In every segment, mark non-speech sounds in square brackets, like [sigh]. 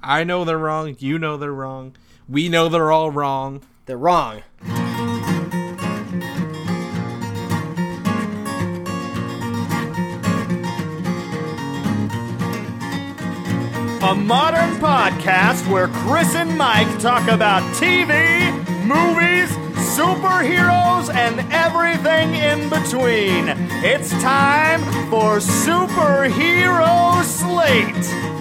I know they're wrong. You know they're wrong. We know they're all wrong. They're wrong. A modern podcast where Chris and Mike talk about TV, movies, superheroes, and everything in between. It's time for Superhero Slate.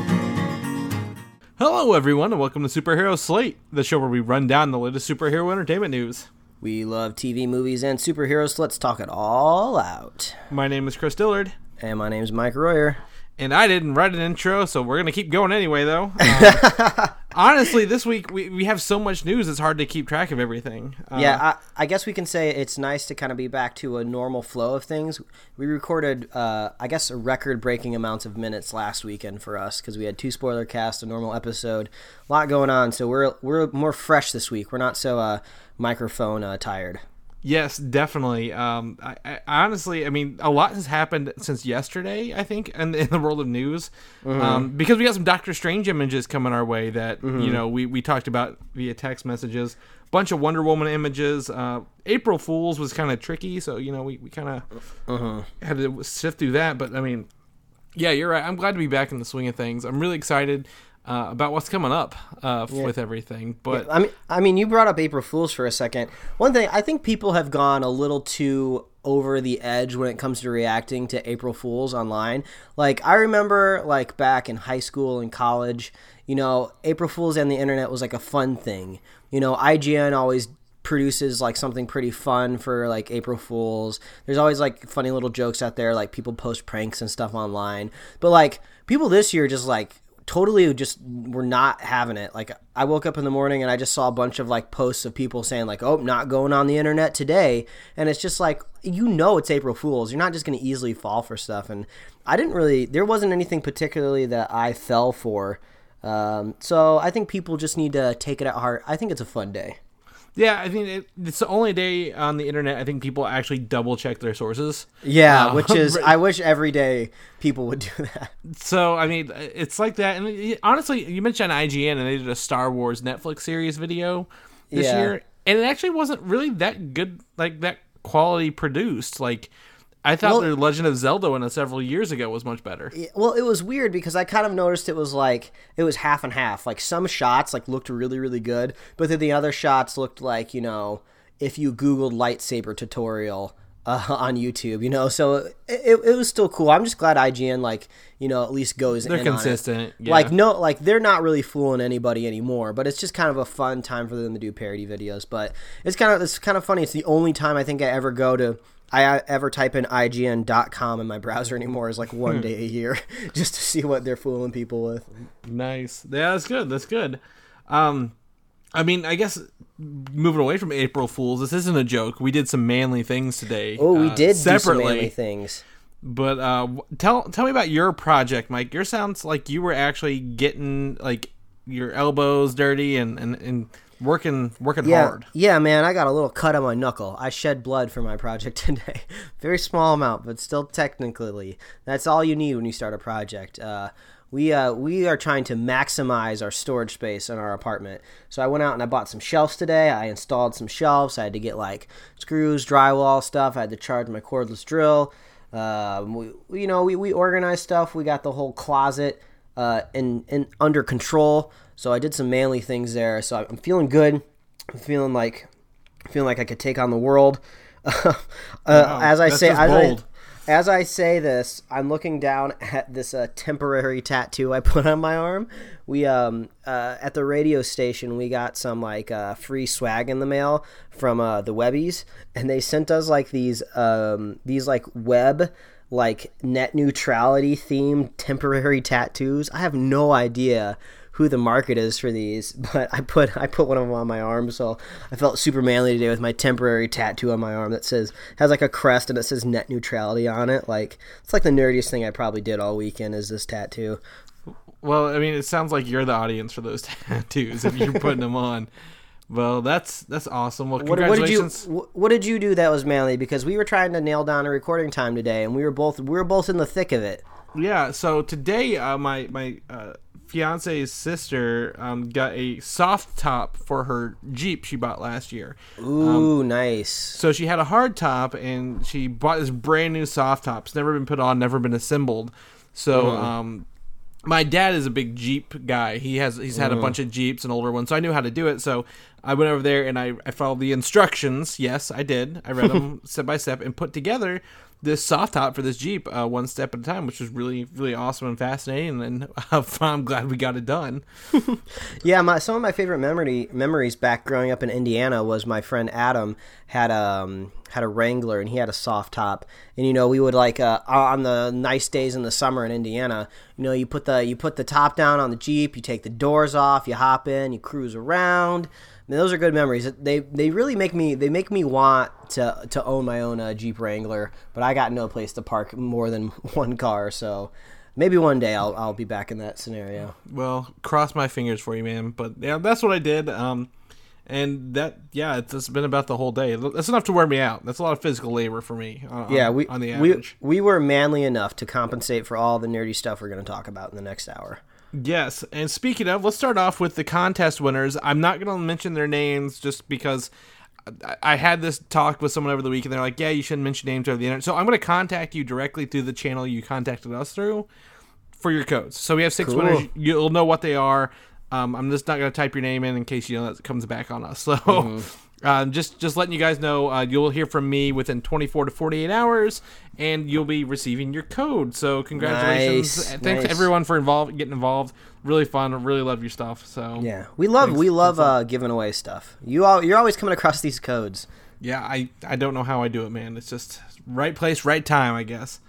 Hello, everyone, and welcome to Superhero Slate, the show where we run down the latest superhero entertainment news. We love TV, movies, and superheroes, so let's talk it all out. My name is Chris Dillard, And my name is Mike Royer. and I didn't write an intro, so we're gonna keep going anyway. Though, [laughs] Um, honestly, this week we, we have so much news; it's hard to keep track of everything. Uh, Yeah, I, I guess we can say it's nice to kind of be back to a normal flow of things. We recorded, uh, I guess, a record-breaking amounts of minutes last weekend for us because we had two spoiler casts, a normal episode, a lot going on. So we're we're more fresh this week. We're not so uh, microphone uh, tired. Yes, definitely. Um, I, I honestly, I mean, a lot has happened since yesterday. I think, in, in the world of news, um, because we got some Doctor Strange images coming our way that you know we, we talked about via text messages. Bunch of Wonder Woman images. Uh, April Fools was kind of tricky, so you know we, we kind of had to sift through that. But I mean, yeah, you're right. I'm glad to be back in the swing of things. I'm really excited uh, about what's coming up uh, with everything. But I mean, I mean, you brought up April Fools for a second. One thing, I think people have gone a little too over the edge when it comes to reacting to April Fools online. Like, I remember, like back in high school and college, you know, April Fools and the internet was like a fun thing. You know, IGN always produces like something pretty fun for like April Fools. There's always like funny little jokes out there, like people post pranks and stuff online. But like people this year just like totally just were not having it. Like I woke up in the morning and I just saw a bunch of like posts of people saying like, "Oh, not going on the internet today." And it's just like you know it's April Fools. You're not just going to easily fall for stuff and I didn't really there wasn't anything particularly that I fell for. Um, so I think people just need to take it at heart. I think it's a fun day. Yeah, I think it, it's the only day on the internet I think people actually double check their sources. Yeah, Uh, which is [laughs] I wish every day people would [laughs] do that. So I mean, it's like that. And it- honestly, you mentioned IGN, and they did a Star Wars Netflix series video this Yeah. year, and it actually wasn't really that good, like that quality produced. Like I thought Well- their Legend of Zelda one several years ago was much better. Well, it was weird because I kind of noticed it was like it was half and half. Like some shots like looked really really good, but then the other shots looked like you know if you googled lightsaber tutorial uh, [laughs] on YouTube, you know. So it, it, it was still cool. I'm just glad IGN like you know at least goes. They're in on it. consistent. Yeah. Like no, like they're not really fooling anybody anymore. But it's just kind of a fun time for them to do parody videos. But it's kind of it's kind of funny. It's the only time I think I ever go to. I ever type in IGN.com in my browser anymore is like Hmm. one day a year [laughs] just to see what they're fooling people with. Nice. Yeah, that's good. That's good. Um, I mean, I guess moving away from April Fools, this isn't a joke. We did some manly things today. Oh, we uh, did separately. manly things. But uh, tell tell me about your project, Mike. Your sounds like you were actually getting like your elbows dirty and and, and working working Yeah, hard. yeah, man. I got a little cut on my knuckle. I shed blood for my project [laughs] today. Very small amount, but still technically, that's all you need when you start a project. Uh, we uh, we are trying to maximize our storage space in our apartment. So I went out and I bought some shelves today. I installed some shelves. I had to get like screws, drywall stuff. I had to charge my cordless drill. Um, we, we- you know, we, we organized stuff. We got the whole closet uh, in, in under control. So I did some manly things there. So I'm feeling good. I'm feeling like feeling like I could take on the world. [laughs] uh, as I say, as I, as I say this, I'm looking down at this uh, temporary tattoo I [laughs] put on my arm. We um uh, at the radio station we got some like uh, free swag in the mail from uh, the Webbies, and they sent us like these um these like web like net neutrality themed temporary tattoos. I have no idea who the market is for these, [laughs] but I put I put one of them on my arm, so I felt super manly today with my temporary tattoo on my arm that says has like a crest and it says net neutrality on it. Like it's like the nerdiest thing I probably did all weekend is this tattoo. Well, I mean, it sounds like you're the audience for those [laughs] tattoos if you're putting them on. Well, that's that's awesome. Well, What, what did you What did you do that was manly? Because we were trying to nail down a recording time today, and we were both we were both in the thick of it. Yeah. So today, uh, my my uh, fiance's sister um, got a soft top for her Jeep she bought last year. Ooh, nice. So she had a hard top, and she bought this brand new soft top. It's never been put on, never been assembled. So, um, my dad is a big Jeep guy. He has he's had a bunch of Jeeps and older ones, so I knew how to do it. So I went over there and I, I followed the instructions. Yes, I did. I read [laughs] them step by step and put together this soft top for this Jeep uh, one step at a time, which was really really awesome and fascinating. And [laughs] I'm glad we got it done. [laughs] Yeah, my, some of my favorite memory memories back growing up in Indiana was my friend Adam had a um, had a Wrangler and he had a soft top, and you know we would like uh, on the nice days in the summer in Indiana, you know you put the you put the top down on the Jeep, you take the doors off, you hop in, you cruise around. Those are good memories. They they really make me they make me want to to own my own uh, Jeep Wrangler, but I got no place to park more than [laughs] one car, so. Maybe one day I'll I'll be back in that scenario. Well, cross my fingers for you, man. But yeah, that's what I did. Um, and that yeah, it's, it's been about the whole day. That's enough to wear me out. That's a lot of physical labor for me. On, Yeah, we on the we average. we were manly enough to compensate for all the nerdy stuff we're going to talk about in the next hour. Yes, and speaking of, let's start off with the contest winners. I'm not going to mention their names just because I- had this talk with someone over the week, and they're like, "Yeah, you shouldn't mention names over the internet." So I'm going to contact you directly through the channel you contacted us through for your codes. So we have six Cool. winners. You'll know what they are. Um, I'm just not going to type your name in in case you know that comes back on us. So. Mm-hmm. [laughs] Um, just just letting you guys know, uh, you'll hear from me within 24 to 48 hours, and you'll be receiving your code. So congratulations! Nice, Thanks nice. everyone for involved getting involved. Really fun. Really love your stuff. So Yeah, we love Thanks. we love uh, giving away stuff. You all you're always coming across these codes. yeah, I I don't know how I do it, man. It's just right place, right time, I guess.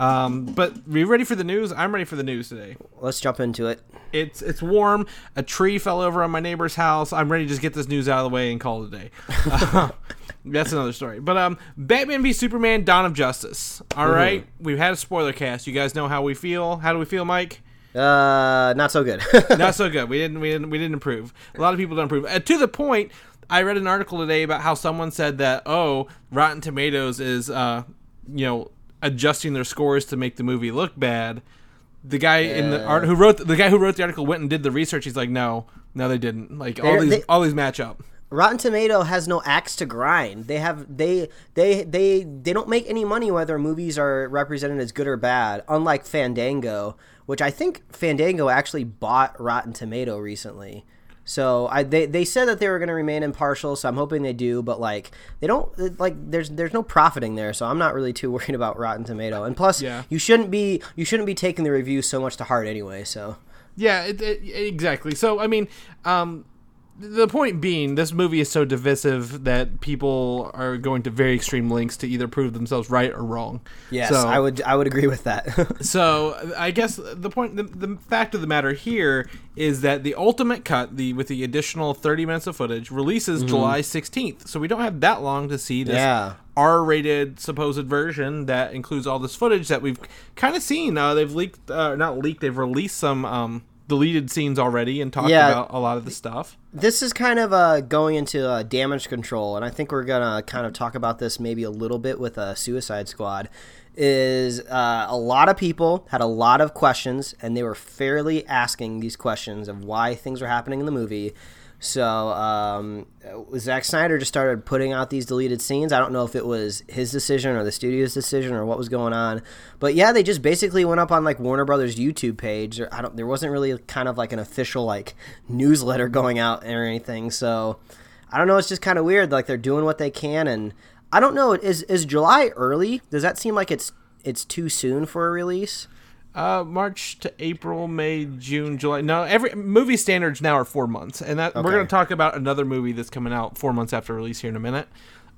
Um, but are you ready for the news? I'm ready for the news today. Let's jump into it. It's it's warm. A tree fell over on my neighbor's house. I'm ready to just get this news out of the way and call it a day. Uh, [laughs] [laughs] that's another story. But um, Batman v Superman: Dawn of Justice. All right, we've had a spoiler cast. You guys know how we feel. How do we feel, Mike? Uh, not so good. [laughs] Not so good. We didn't. We didn't. We didn't improve. A lot of people don't improve. Uh, to the point, I read an article today about how someone said that oh, Rotten Tomatoes is uh, you know, adjusting their scores to make the movie look bad. The guy in the art who wrote the guy who wrote the article went and did the research. He's like, no, no, they didn't. Like all They're- these they- all these match up. Rotten Tomato has no axe to grind. They have they they they they don't make any money whether movies are represented as good or bad. Unlike Fandango, which I think Fandango actually bought Rotten Tomato recently. So I they, they said that they were going to remain impartial, so I'm hoping they do. But like they don't like there's there's no profiting there, so I'm not really too [laughs] worried about Rotten Tomato. And plus, Yeah. you shouldn't be you shouldn't be taking the reviews so much to heart anyway. So Yeah, it, it, exactly. So I mean, um, the point being, this movie is so divisive that people are going to very extreme lengths to either prove themselves right or wrong. yes, so, I would I would agree with that. [laughs] So I guess the point, the, the fact of the matter here is that the ultimate cut, the with the additional thirty minutes of footage, releases July sixteenth. So we don't have that long to see this Yeah. R-rated supposed version that includes all this footage that we've kind of seen. Uh, they've leaked, uh, not leaked, they've released some um, deleted scenes already and talked Yeah. about a lot of the stuff. this is kind of uh, going into uh, damage control, and I think we're gonna kind of talk about this maybe a little bit with a Suicide Squad. Is uh, a lot of people had a lot of questions, and they were fairly asking these questions of why things were happening in the movie. So um, Zack Snyder just started putting out these deleted scenes. I don't know if it was his decision or the studio's decision or what was going on, but yeah, they just basically went up on like Warner Brothers YouTube page. I don't. There wasn't really kind of like an official like newsletter going out or anything. So I don't know. It's just kind of weird. Like they're doing what they can, and I don't know. Is is July early? Does that seem like it's it's too soon for a release? Uh, March to April, May, June, July. No, every movie standards now are four months, and that we're going to talk about another movie that's coming out four months after release here in a minute.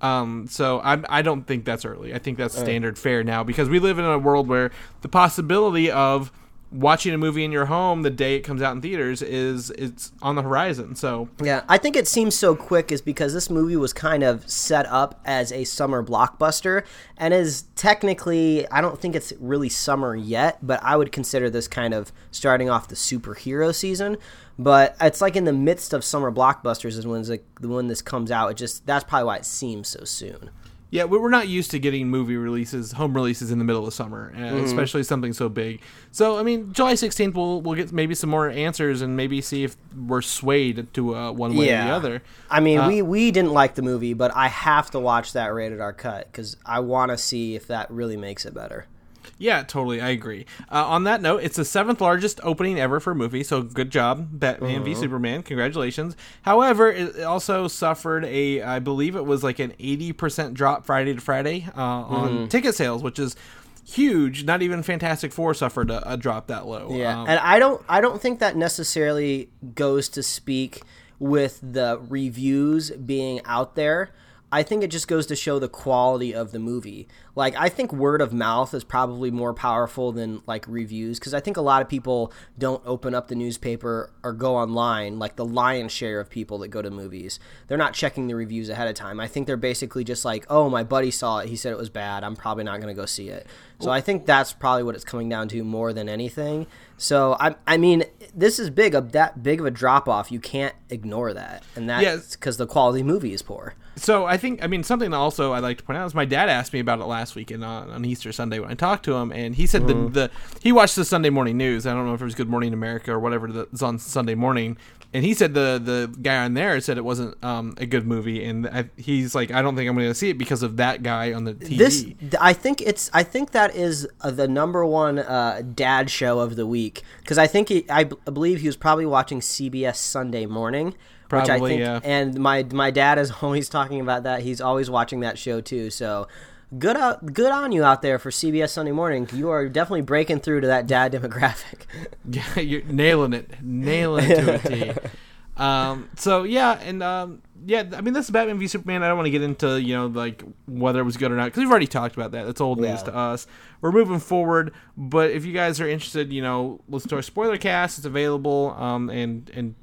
Um, so I I don't think that's early. I think that's standard fare now because we live in a world where the possibility of watching a movie in your home the day it comes out in theaters is it's on the horizon. So Yeah, I think it seems so quick is because this movie was kind of set up as a summer blockbuster and is technically I don't think it's really summer yet, but I would consider this kind of starting off the superhero season. But it's like in the midst of summer blockbusters is when like when this comes out. It just that's probably why it seems so soon. Yeah, we- we're not used to getting movie releases, home releases in the middle of summer, Mm-hmm. especially something so big. So, I mean, July 16th, we'll, we'll get maybe some more answers and maybe see if we're swayed to uh, one way or the other. I mean, Uh, we we didn't like the movie, but I have to watch that rated R cut because I want to see if that really makes it better. Yeah, totally. I agree. Uh, on that note, it's the seventh largest opening ever for a movie, so good job, Batman v Superman. Congratulations. However, it also suffered a, I believe it was like an 80% drop Friday to Friday uh, on ticket sales, which is huge. Not even Fantastic Four suffered a, a drop that low. Yeah, Um, and I don't I don't think that necessarily goes to speak with the reviews being out there. I think it just goes to show the quality of the movie. Like I think word of mouth is probably more powerful than like reviews because I think a lot of people don't open up the newspaper or go online. Like the lion's share of people that go to movies, they're not checking the reviews ahead of time. I think they're basically just like, "Oh, my buddy saw it. He said it was bad. I'm probably not going to go see it." So I think that's probably what it's coming down to more than anything. So I, I mean, this is big, a, that big of a drop off. You can't ignore that, and that's because the quality movie is poor. So I think I mean something also I'd like to point out is my dad asked me about it last weekend on, on Easter Sunday when I talked to him, and he said the, mm-hmm. the he watched the Sunday morning news. I don't know if it was Good Morning America or whatever that's on Sunday morning, and he said the the guy on there said it wasn't um, a good movie, and I, he's like I don't think I'm going to see it because of that guy on the TV. This, I think it's, I think that is uh, the number one uh, dad show of the week because I think he, I b- believe he was probably watching CBS Sunday Morning. which I think, yeah. And my my dad is [laughs] always talking about that. He's always watching that show too. So good out, good on you out there for CBS Sunday Morning. You are definitely breaking through to that dad [laughs] demographic. [laughs] Yeah, you're nailing it, nailing it to a T. [laughs] Um, so yeah, and um, yeah, I mean, this is Batman v Superman. I don't want to get into you know like whether it was good or not because we've already talked about that. That's old news Yeah. to us. We're moving forward, but if you guys are interested, you know, listen to our spoiler cast. It's available, um, and and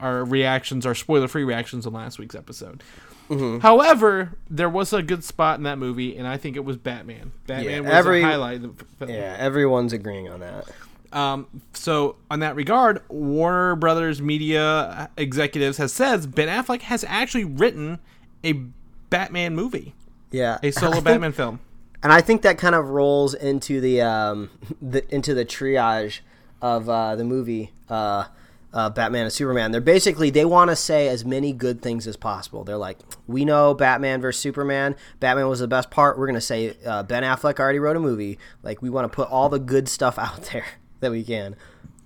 our reactions, our spoiler free reactions on last week's episode. Mm-hmm. However, there was a good spot in that movie, and I think it was Batman. Batman was every- a highlight. of the film. yeah, everyone's agreeing on that. Um, so on that regard, Warner Brothers media executives has said Ben Affleck has actually written a Batman movie, Yeah, a [laughs] solo think- Batman film. and I think that kind of rolls into the um, [laughs] the into the triage of uh, the movie uh, uh, Batman and Superman. They're basically they want to say as many good things as possible. They're like, we know Batman versus Superman. Batman was the best part. We're gonna say uh, Ben Affleck already wrote a movie. Like we want to put all the good stuff [laughs] out there that we can.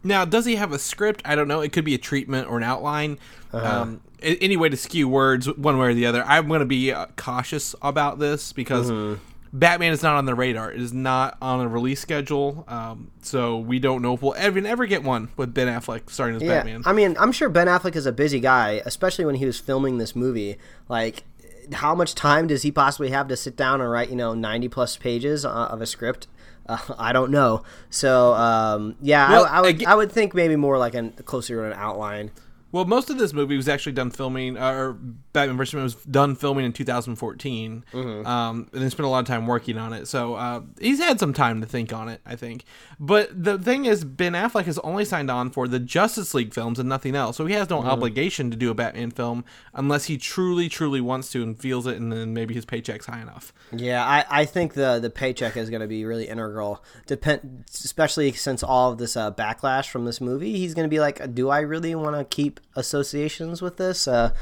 Now, does he have a script? I don't know. It could be a treatment or an outline. Uh-huh. Um, any way to skew words one way or the other. I'm going to be uh, cautious about this because Mm-hmm. Batman is not on the radar. It is not on a release schedule. Um, so we don't know if we'll ever ever get one with Ben Affleck starting as Yeah, Batman. I mean, I'm sure Ben Affleck is a busy guy, especially when he was filming this movie. Like, how much time does he possibly have to sit down and write, you know, 90 plus pages uh, of a script? Uh, [laughs] I don't know. So, um, yeah, Well, I, I would, I would think maybe more like an closer to an outline. Well, most of this movie was actually done filming, uh, or Batman vs Superman was done filming in 2014, Mm-hmm. um, and they spent a lot of time working on it. So uh, he's had some time to think on it, I think. But the thing is, Ben Affleck has only signed on for the Justice League films and nothing else, so he has no Mm-hmm. obligation to do a Batman film unless he truly, truly wants to and feels it, and then maybe his paycheck's high enough. Yeah, I, I think the the paycheck is going to be really integral. Depend, especially since all of this uh, backlash from this movie, he's going to be like, "Do I really want to keep associations with this?" Uh,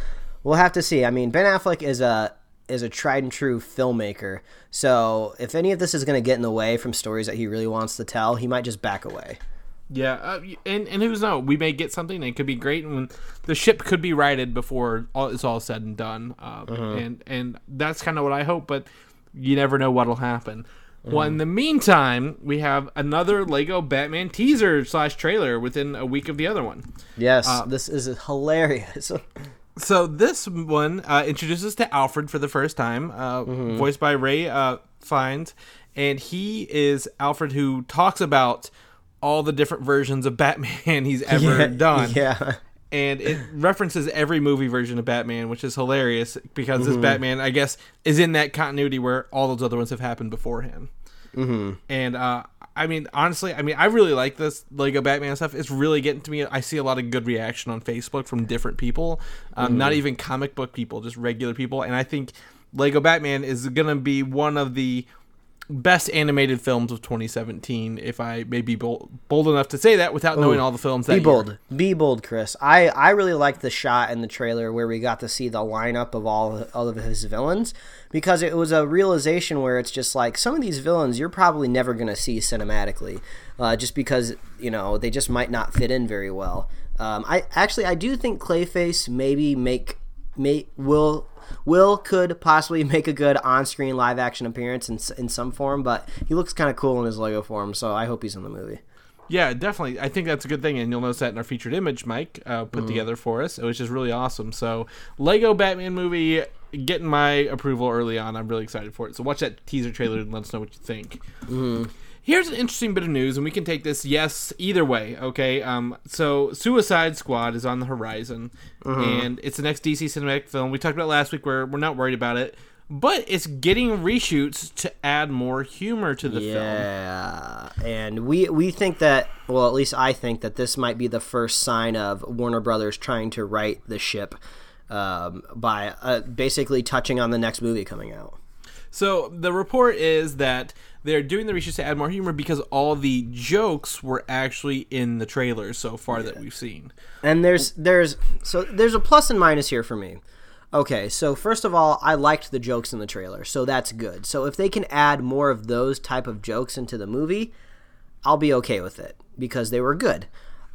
we'll have to see. I mean, Ben Affleck is a is a tried and true filmmaker, so if any of this is going to get in the way from stories that he really wants to tell, he might just back away. Yeah, uh, and and who's know? We may get something. and It could be great, and the ship could be righted before all, it's all said and done. Uh, And and that's kind of what I hope. But you never know what'll happen. Well, in the meantime, we have another Lego Batman teaser slash trailer within a week of the other one. Yes, this is hilarious. [laughs] So this one uh, introduces to Alfred for the first time, uh, voiced by Ray uh, Fiennes, and he is Alfred who talks about all the different versions of Batman [laughs] he's [laughs] ever done. yeah. and it references every movie version of Batman, which is hilarious because this Batman, I guess, is in that continuity where all those other ones have happened before him. Mm-hmm. And uh, I mean, honestly, I mean, I really like this Lego Batman stuff. It's really getting to me. I see a lot of good reaction on Facebook from different people, um, not even comic book people, just regular people. And I think Lego Batman is going to be one of the best animated films of 2017 if i may be bold, bold enough to say that without knowing all the films that Be year. bold. Be bold, Chris. I, I really liked the shot in the trailer where we got to see the lineup of all, all of his villains because it was a realization where it's just like some of these villains you're probably never going to see cinematically uh, just because, you know, they just might not fit in very well. Um, I Actually, I do think Clayface maybe make may will will could possibly [laughs] make a good on-screen live action appearance in, in some form but he looks kind of cool in his lego form so i hope he's in the movie Yeah, definitely. I think that's a good thing, and you'll notice that in our featured image, Mike uh, put together for us, which is really awesome. So, Lego Batman movie getting my approval early on. I'm really excited for it. So, watch that teaser trailer and let us know what you think. Here's an interesting bit of news, and we can take this yes either way. Okay, um, so Suicide Squad is on the horizon, and it's the next DC cinematic film. We talked about it last week where we're not worried about it, but it's getting reshoots to add more humor to the film. Yeah, and we we think that well, at least I think that this might be the first sign of Warner Brothers trying to right the ship um, by uh, basically touching on the next movie coming out. So the report is that they're doing the reshoots to add more humor because all the jokes were actually in the trailers so far that we've seen. And there's there's so there's a plus and minus here for me. Okay, so first of all, I liked the jokes in the trailer, so that's good. So if they can add more of those type of jokes into the movie, I'll be okay with it because they were good.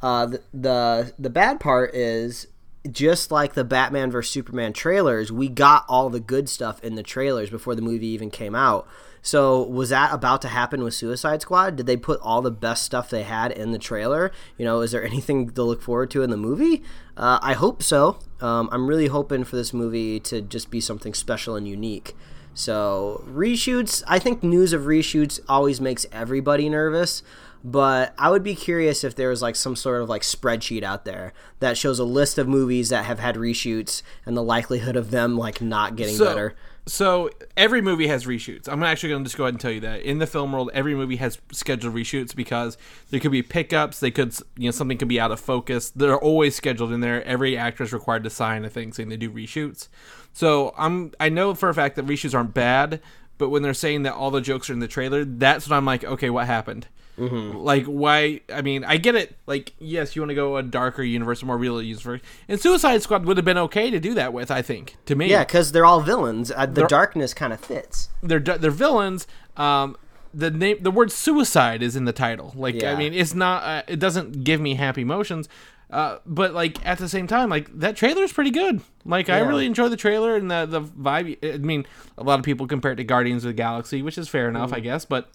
Uh, the, the the bad part is just like the Batman vs Superman trailers, we got all the good stuff in the trailers before the movie even came out. So was that about to happen with Suicide Squad? Did they put all the best stuff they had in the trailer? You know, is there [laughs] anything to look forward to in the movie? Uh, I hope so. Um, I'm really hoping for this movie to just be something special and unique. So reshoots, I think news of reshoots always makes everybody nervous. But I would be curious if there was like some sort of like spreadsheet out there that shows a list of movies that have had reshoots and the likelihood of them like not getting So, better. so every movie has reshoots. I'm actually going to just go ahead and tell you that in the film world, every movie has scheduled reshoots because there could be pickups. They could, you know, something could be out of focus. They're always scheduled in there. Every actor is required to sign a thing saying they do reshoots. So I'm, I know for a fact that reshoots aren't bad, but when they're saying that all the jokes are in the trailer, that's when I'm like, okay, what happened? Like why? I mean, I get it. Like, yes, you want to go a darker universe, a more real universe, and Suicide Squad would have been okay to do that with. I think to me, Yeah, because they're all villains. Uh, the They're- darkness kind of fits. they're they're villains. Um, the name, the word suicide is in the title. Like, I mean, it's not. Uh, it doesn't give me happy emotions. Uh, but like at the same time, like that trailer is pretty good. Like I really enjoy the trailer and the the vibe. I mean, a lot of people compare it to Guardians of the Galaxy, which is fair enough, I guess. But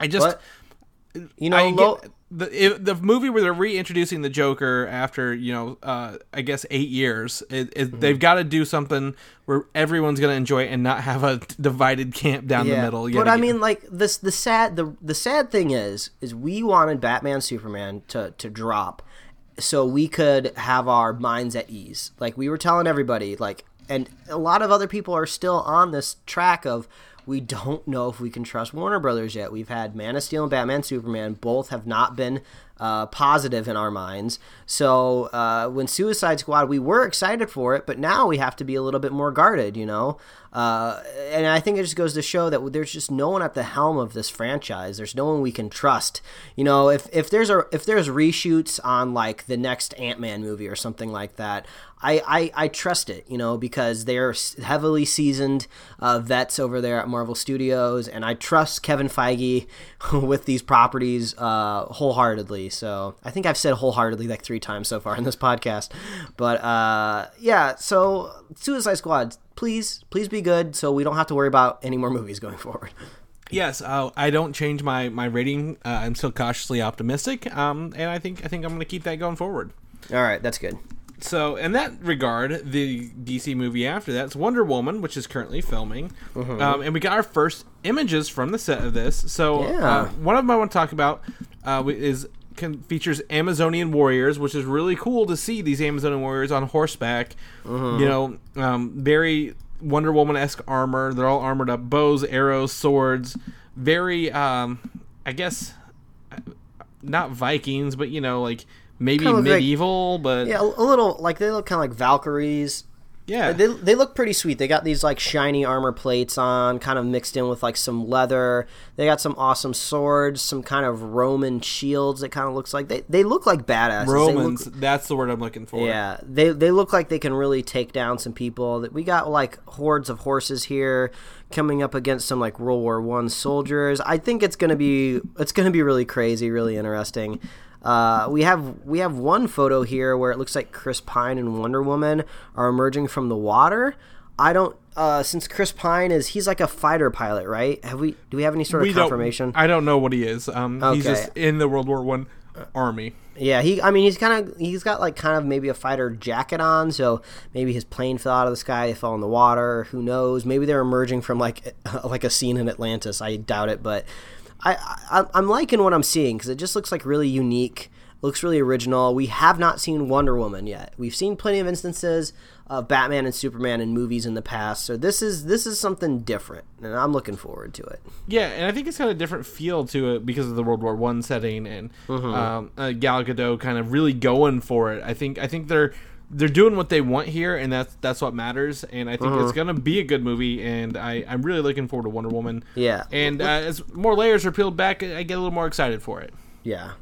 I just But you know, I lo- get the if, the movie where they're reintroducing the Joker after you know uh, I guess eight years. It, it, Mm-hmm. They've got to do something where everyone's going to enjoy it and not have a [laughs] divided camp down the middle. But I mean, like this, the sad, the the sad thing is, is we wanted Batman, Superman to to drop, so we could have our minds at ease. Like we were telling everybody, like, and a lot of other people are still on this track of. We don't know if we can trust Warner Brothers yet. We've had Man of Steel and Batman Superman. Both have not been uh, positive in our minds. So uh, when Suicide Squad, we were excited for it, but now we have to be a little bit more guarded, you know. Uh, and I think it just goes to show that there's just no one at the helm of this franchise. There's no one we can trust. You know, if if there's a if there's reshoots on like the next Ant Man movie or something like that, I, I, I trust it, you know, because they're heavily seasoned uh, vets over there at Marvel Studios, and I trust Kevin Feige [laughs] with these properties uh, wholeheartedly. So I think I've said wholeheartedly like three times so far in this [laughs] podcast. But uh, yeah, so Suicide Squad, please, please be good so we don't have to worry about any more movies going forward. yes, uh, I don't change my my rating. Uh, I'm still cautiously optimistic, um, and I think I think I'm going to keep that going forward. All right, that's good. So, in that regard, the DC movie after that's Wonder Woman, which is currently filming, um, and we got our first images from the set of this. So, Yeah. uh, one of them I want to talk about uh, is can, features Amazonian warriors, which is really cool to see these Amazonian warriors on horseback. You know, um, very Wonder Woman esque armor. They're all armored up, bows, arrows, swords. Very, um, I guess, not Vikings, but you know, like maybe look like- medieval, but Yeah, a, a little like they look kind of like Valkyries. Yeah. They, they look pretty sweet. They got these like shiny armor plates on, kind of mixed in with like some leather. They got some awesome swords, some kind of Roman shields that kind of looks like they, they look like badasses. They look- Romans. that's the word I'm looking for. yeah, they they look like they can really take down some people. That we got like hordes of horses here coming up against some like World War One soldiers. I think it's gonna be it's gonna be really crazy, really interesting. Uh, we have we have one photo here where it looks like Chris Pine and Wonder Woman are emerging from the water. I don't uh, since Chris Pine is he's like a fighter pilot, right? Have we do we have any sort We of don't- confirmation? I don't know what he is. Um, he's just in the World War One army. Yeah, he. I mean, he's kind of. He's got like kind of maybe a fighter jacket on, so maybe his plane fell out of the sky, fell in the water. Who knows? Maybe they're emerging from like [laughs] like a scene in Atlantis. I doubt it, but I, I I'm liking what I'm seeing because it just looks like really unique. Looks really original. We have not seen Wonder Woman yet. We've seen plenty of instances of Batman and Superman in movies in the past, so this is this is something different, and I'm looking forward to it. Yeah, and I think it's got a different feel to it because of the World War One setting and Mm-hmm. um, uh, Gal Gadot kind of really going for it. I think I think they're they're doing what they want here, and that's that's what matters. And I think Mm-hmm. it's gonna be a good movie, and I I'm really looking forward to Wonder Woman. Yeah. and uh, as more layers are peeled back, I get a little more excited for it. Yeah.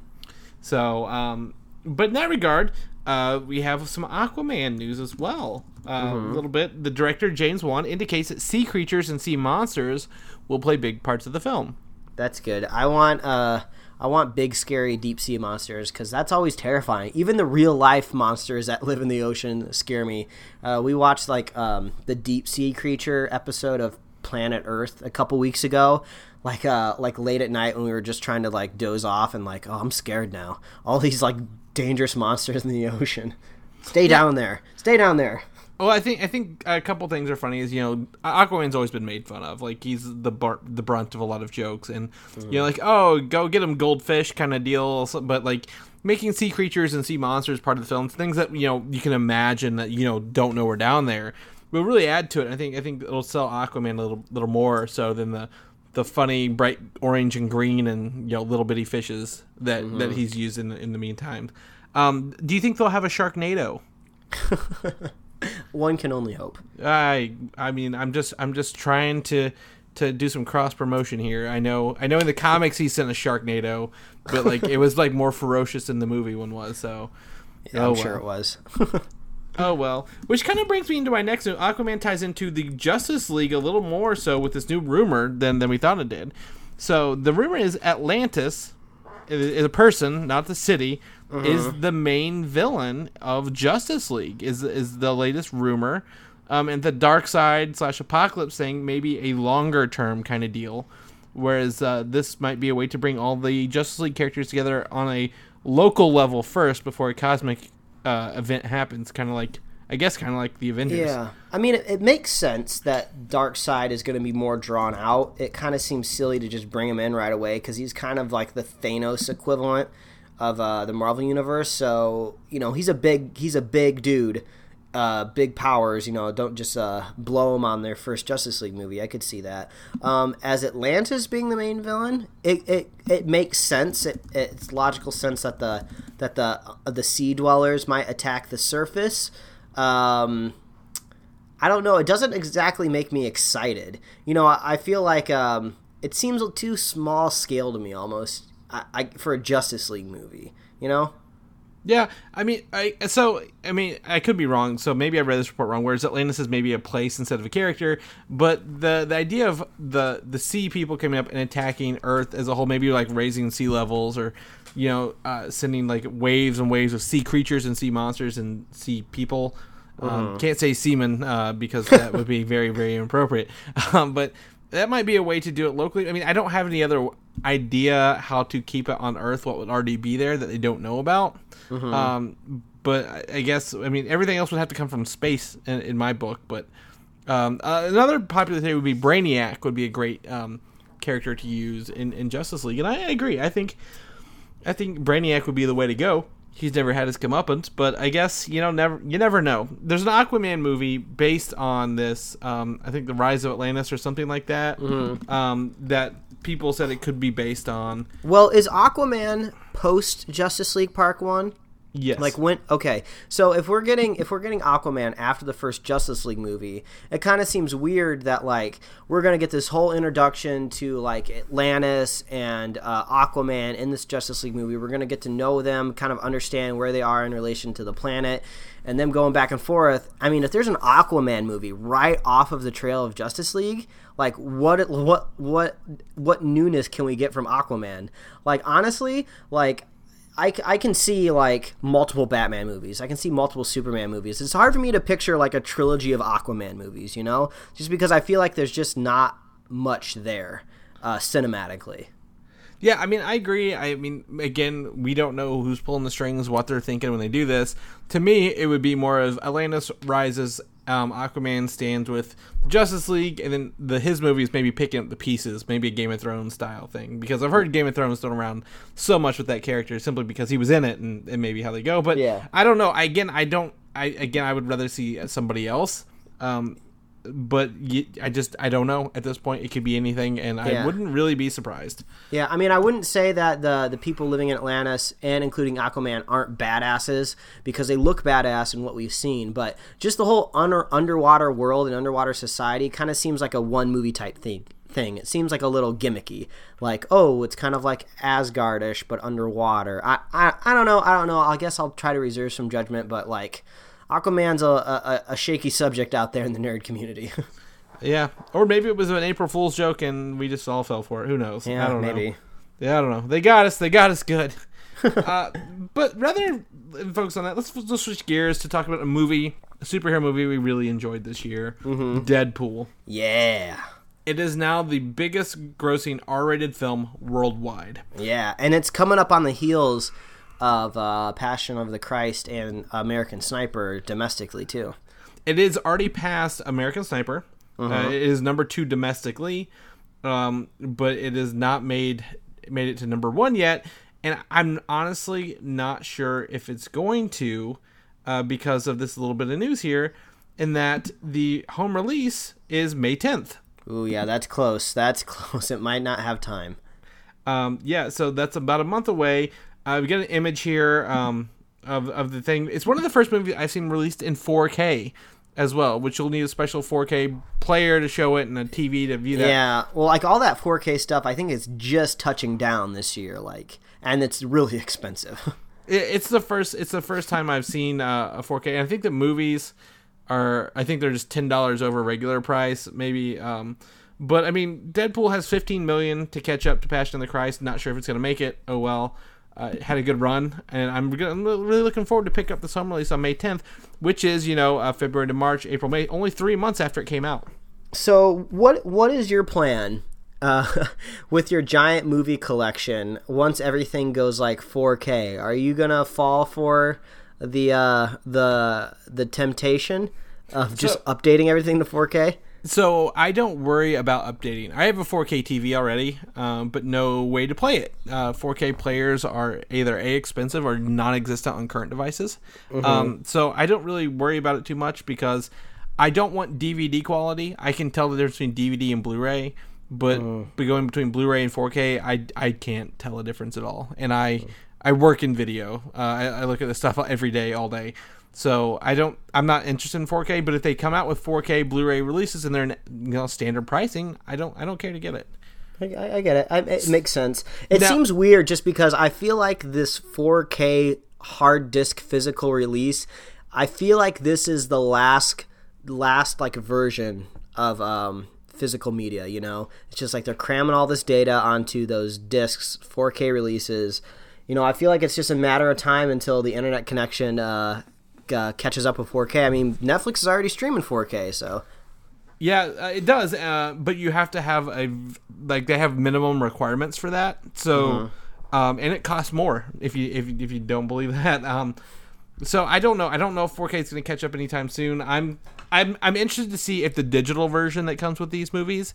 So, um, but in that regard, uh, we have some Aquaman news as well. Uh, A little bit. The director James Wan indicates that sea creatures and sea monsters will play big parts of the film. That's good. I want uh I want big scary deep sea monsters because that's always terrifying. Even the real life monsters that live in the ocean scare me. Uh, we watched like um, the deep sea creature episode of Planet Earth a couple weeks ago. Like uh like late at night when we were just trying to like doze off and like oh I'm scared now. All these like dangerous monsters in the [laughs] ocean. Stay down there. Stay down there. Well, I think I think a couple things are funny. Is you know Aquaman's always been made fun of. Like he's the bar- the brunt of a lot of jokes, and you know like oh go get him goldfish kind of deal. But like making sea creatures and sea monsters part of the film, things that you know you can imagine that you know don't know we're down there, will really add to it. I think I think it'll sell Aquaman a little little more so than the the funny bright orange and green and you know little bitty fishes that that he's used in the, in the meantime. Um, do you think they'll have a Sharknado? [laughs] [laughs] One can only hope. I I mean I'm just I'm just trying to to do some cross promotion here. I know I know in the comics he sent a Sharknado, but like it was like more ferocious than the movie one was. So Yeah, Oh, I'm sure it was. [laughs] oh well. Which kind of brings me into my next note. Aquaman ties into the Justice League a little more so with this new rumor than than we thought it did. So the rumor is Atlantis is a person, not the city, is the main villain of Justice League. Is is the latest rumor, um, and the Darkseid slash Apocalypse thing maybe a longer term kind of deal, whereas uh, this might be a way to bring all the Justice League characters together on a local level first before a cosmic uh, event happens. Kind of like I guess kind of like the Avengers. Yeah, I mean, it, it makes sense that Darkseid is going to be more drawn out. It kind of seems silly to just bring him in right away because he's kind of like the Thanos equivalent of uh, the Marvel universe. So you know, he's a big he's a big dude, uh, big powers. You know, don't just uh, blow him on their first Justice League movie. I could see that. Um, as Atlantis being the main villain, it, it, it makes sense. It, it's logical sense that the that the uh, the sea dwellers might attack the surface. Um, I don't know. It doesn't exactly make me excited. You know, I, I feel like um, it seems too small scale to me almost. I, I for a Justice League movie. You know. Yeah, I mean, I so I mean, I could be wrong. So maybe I read this report wrong. Whereas Atlantis is maybe a place instead of a character, but the the idea of the the sea people coming up and attacking Earth as a whole, maybe like raising sea levels or you know uh, sending like waves and waves of sea creatures and sea monsters and sea people. Um, Can't say seamen uh, because that would be very very inappropriate. [laughs] Um, but that might be a way to do it locally. I mean, I don't have any other idea how to keep it on Earth. What would already be there that they don't know about. Um, but I- I guess I mean everything else would have to come from space in, in my book. But um, uh, another popular theory would be Brainiac would be a great um, character to use in, in Justice League, and I agree. I think I think Brainiac would be the way to go. He's never had his comeuppance, but I guess you know never you never know. There's an Aquaman movie based on this. Um, I think the Rise of Atlantis or something like that. Um, that people said it could be based on. Well, is Aquaman post Justice League Part One? Yes. Like when okay, so if we're getting if we're getting Aquaman after the first Justice League movie, it kind of seems weird that like we're gonna get this whole introduction to like Atlantis and uh, Aquaman in this Justice League movie. We're gonna get to know them, kind of understand where they are in relation to the planet, and them going back and forth. I mean, if there's an Aquaman movie right off of the trail of Justice League, like what what what what newness can we get from Aquaman? Like honestly, like I, I can see like multiple Batman movies. I can see multiple Superman movies. It's hard for me to picture like a trilogy of Aquaman movies, you know, just because I feel like there's just not much there uh, cinematically. Yeah, I mean, I agree. I mean, again, we don't know who's pulling the strings, what they're thinking when they do this. To me, it would be more of Atlantis rises, um, Aquaman stands with Justice League, and then the his movies maybe picking up the pieces, maybe a Game of Thrones style thing. Because I've heard Game of Thrones thrown around so much with that character simply because he was in it, and, and maybe how they go. But Yeah. I don't know. I, again, I don't. I again, I would rather see somebody else. Um, but I just I don't know at this point. It could be anything, and I wouldn't really be surprised. Yeah, I mean, I wouldn't say that the the people living in Atlantis and including Aquaman aren't badasses because they look badass in what we've seen, but just the whole under, underwater world and underwater society kind of seems like a one movie type thing. Thing. It seems like a little gimmicky, like oh, it's kind of like Asgardish but underwater. I, I I don't know. I don't know. I guess I'll try to reserve some judgment, but like Aquaman's a, a, a shaky subject out there in the nerd community. [laughs] Yeah, or maybe it was an April Fool's joke and we just all fell for it. Who knows? yeah, I don't maybe. know. Yeah, I don't know. They got us. They got us good. [laughs] uh, but rather than focus on that, let's, let's switch gears to talk about a movie, a superhero movie we really enjoyed this year, Mm-hmm. Deadpool. Yeah. It is now the biggest grossing R-rated film worldwide. Yeah, and it's coming up on the heels of uh, Passion of the Christ and American Sniper domestically too. It is already past American Sniper. Uh-huh. Uh, it is number two domestically, um, but it has not made made it to number one yet. And I'm honestly not sure if it's going to, uh, because of this little bit of news here, in that the home release is May 10th. Ooh, yeah, that's close. That's [laughs] close. It might not have time. Um, yeah, so that's about a month away. Uh, we got an image here um, of of the thing. It's one of the first movies I've seen released in 4K as well, which you'll need a special 4K player to show it and a TV to view that. Yeah, well, like all that 4K stuff, I think it's just touching down this year. Like, and it's really [laughs] expensive. It, it's the first. It's the first time I've seen uh, a 4K. And I think the movies are. I think they're just ten dollars over regular price, maybe. Um, but I mean, Deadpool has 15 million to catch up to Passion of the Christ. Not sure if it's gonna make it. Oh well. Uh, had a good run, and I'm, gonna, I'm really looking forward to pick up the summer release on May 10th, which is you know uh, February to March, April, May, only three months after it came out. so, what what is your plan uh, [laughs] with your giant movie collection once everything goes like 4K? Are you gonna fall for the uh, the the temptation of just So- updating everything to 4K? So I don't worry about updating. I have a 4K TV already, um, but no way to play it. Uh, 4K players are either a expensive or non-existent on current devices. Um, so I don't really worry about it too much because I don't want DVD quality. I can tell the difference between DVD and Blu-ray, but but going between Blu-ray and 4K, I I can't tell a difference at all. And I I work in video. Uh, I, I look at this stuff every day, all day. So I don't. I'm not interested in 4K. But if they come out with 4K Blu-ray releases and they're in, you know standard pricing, I don't. I don't care to get it. I, I get it. I, it makes sense. It Now- seems weird just because I feel like this 4K hard disk physical release. I feel like this is the last last like version of um, physical media. You know, it's just like they're cramming all this data onto those discs, 4K releases. You know, I feel like it's just a matter of time until the internet connection uh, uh, catches up with 4K. I mean, Netflix is already streaming 4K, so Yeah, uh, it does. Uh, but you have to have a like they have minimum requirements for that. So, um, and it costs more if you if if you don't believe [laughs] that. Um, so I don't know. I don't know if 4K is going to catch up anytime soon. I'm I'm I'm interested to see if the digital version that comes with these movies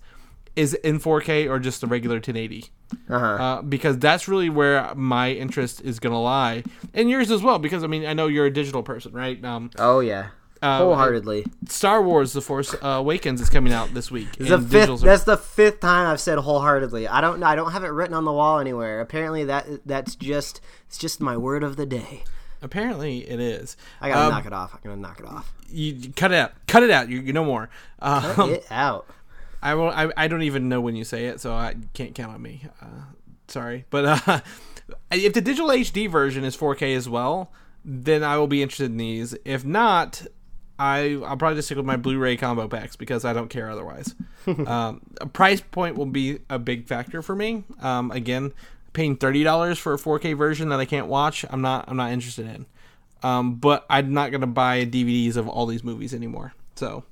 is in 4K or just the regular 1080. uh-huh. Uh, because that's really where my interest is going to lie, and yours as well. Because I mean, I know you're a digital person, right? Um, oh yeah, wholeheartedly. Star Wars: The Force uh, Awakens is coming out this week. the fifth, are... That's the fifth time I've said wholeheartedly. I don't. I don't have it written on the wall anywhere. Apparently that that's just it's just my word of the day. Apparently, it is. I gotta Um, knock it off. I'm gonna knock it off. You, you cut it out. Cut it out. You, you no more. Cut Um, it out. I will. I, I don't even know when you say it, so I can't count on me. Uh, sorry, but uh, [laughs] if the digital HD version is 4K as well, then I will be interested in these. If not, I I'll probably just stick with my Blu-ray combo packs because I don't care otherwise. [laughs] um, a price point will be a big factor for me. Um, again, paying thirty dollars for a 4K version that I can't watch, I'm not I'm not interested in. Um, but I'm not gonna buy DVDs of all these movies anymore. So.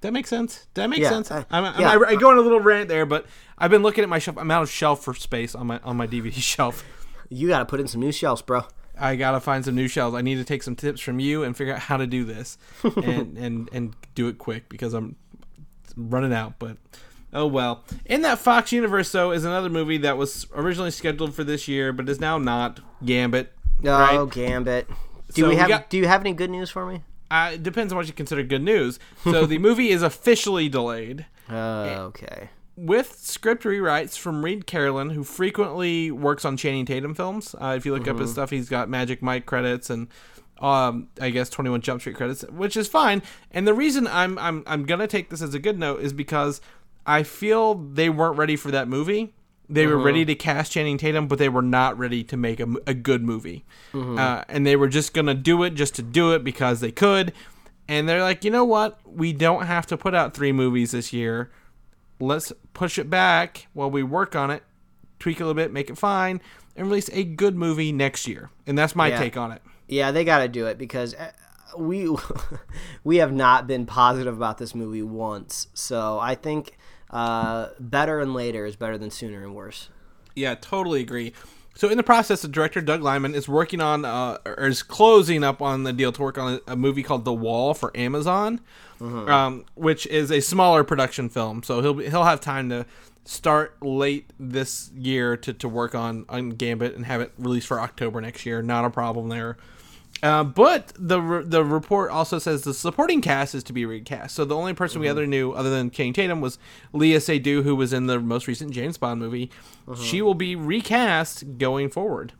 That makes sense. That makes Yeah, sense. I- I'm, I'm, yeah. I, I go on a little rant there, but I've been looking at my shelf. I'm out of shelf for space on my on my DVD [laughs] shelf. You gotta put in some new shelves, bro. I gotta find some new shelves. I need to take some tips from you and figure out how to do this, [laughs] and and and do it quick because I'm running out. But oh well. In that Fox universe, though, is another movie that was originally scheduled for this year, but is now not. Gambit. Oh, right? Gambit. Do So we we have? got- do you have any good news for me? Uh, it depends on what you consider good news. So the [laughs] movie is officially delayed. Uh, okay. with script rewrites from Reid Carolin, who frequently works on Channing Tatum films. Uh, if you look up his stuff, he's got Magic Mike credits and um, I guess Twenty One Jump Street credits, which is fine. And the reason I'm I'm I'm gonna take this as a good note is because I feel they weren't ready for that movie. They were ready to cast Channing Tatum, but they were not ready to make a, a good movie. Uh, and they were just gonna do it just to do it because they could. And they're like, you know what? We don't have to put out three movies this year let's push it back while we work on it, tweak it a little bit, make it fine, and release a good movie next year. And that's my Yeah. take on it. Yeah, they got to do it because uh, we [laughs] we have not been positive about this movie once. So I think uh, better and later is better than sooner and worse. Yeah, totally agree. So in the process, the director Doug Liman is working on, uh, or is closing up on the deal to work on a, a movie called The Wall for Amazon, um, which is a smaller production film. So he'll be, he'll have time to start late this year to, to work on on Gambit and have it released for October next year. Not a problem there. Uh, but the re- the report also says the supporting cast is to be recast. So the only person we other knew, other than Channing Tatum, was Léa Seydoux, who was in the most recent James Bond movie. She will be recast going forward.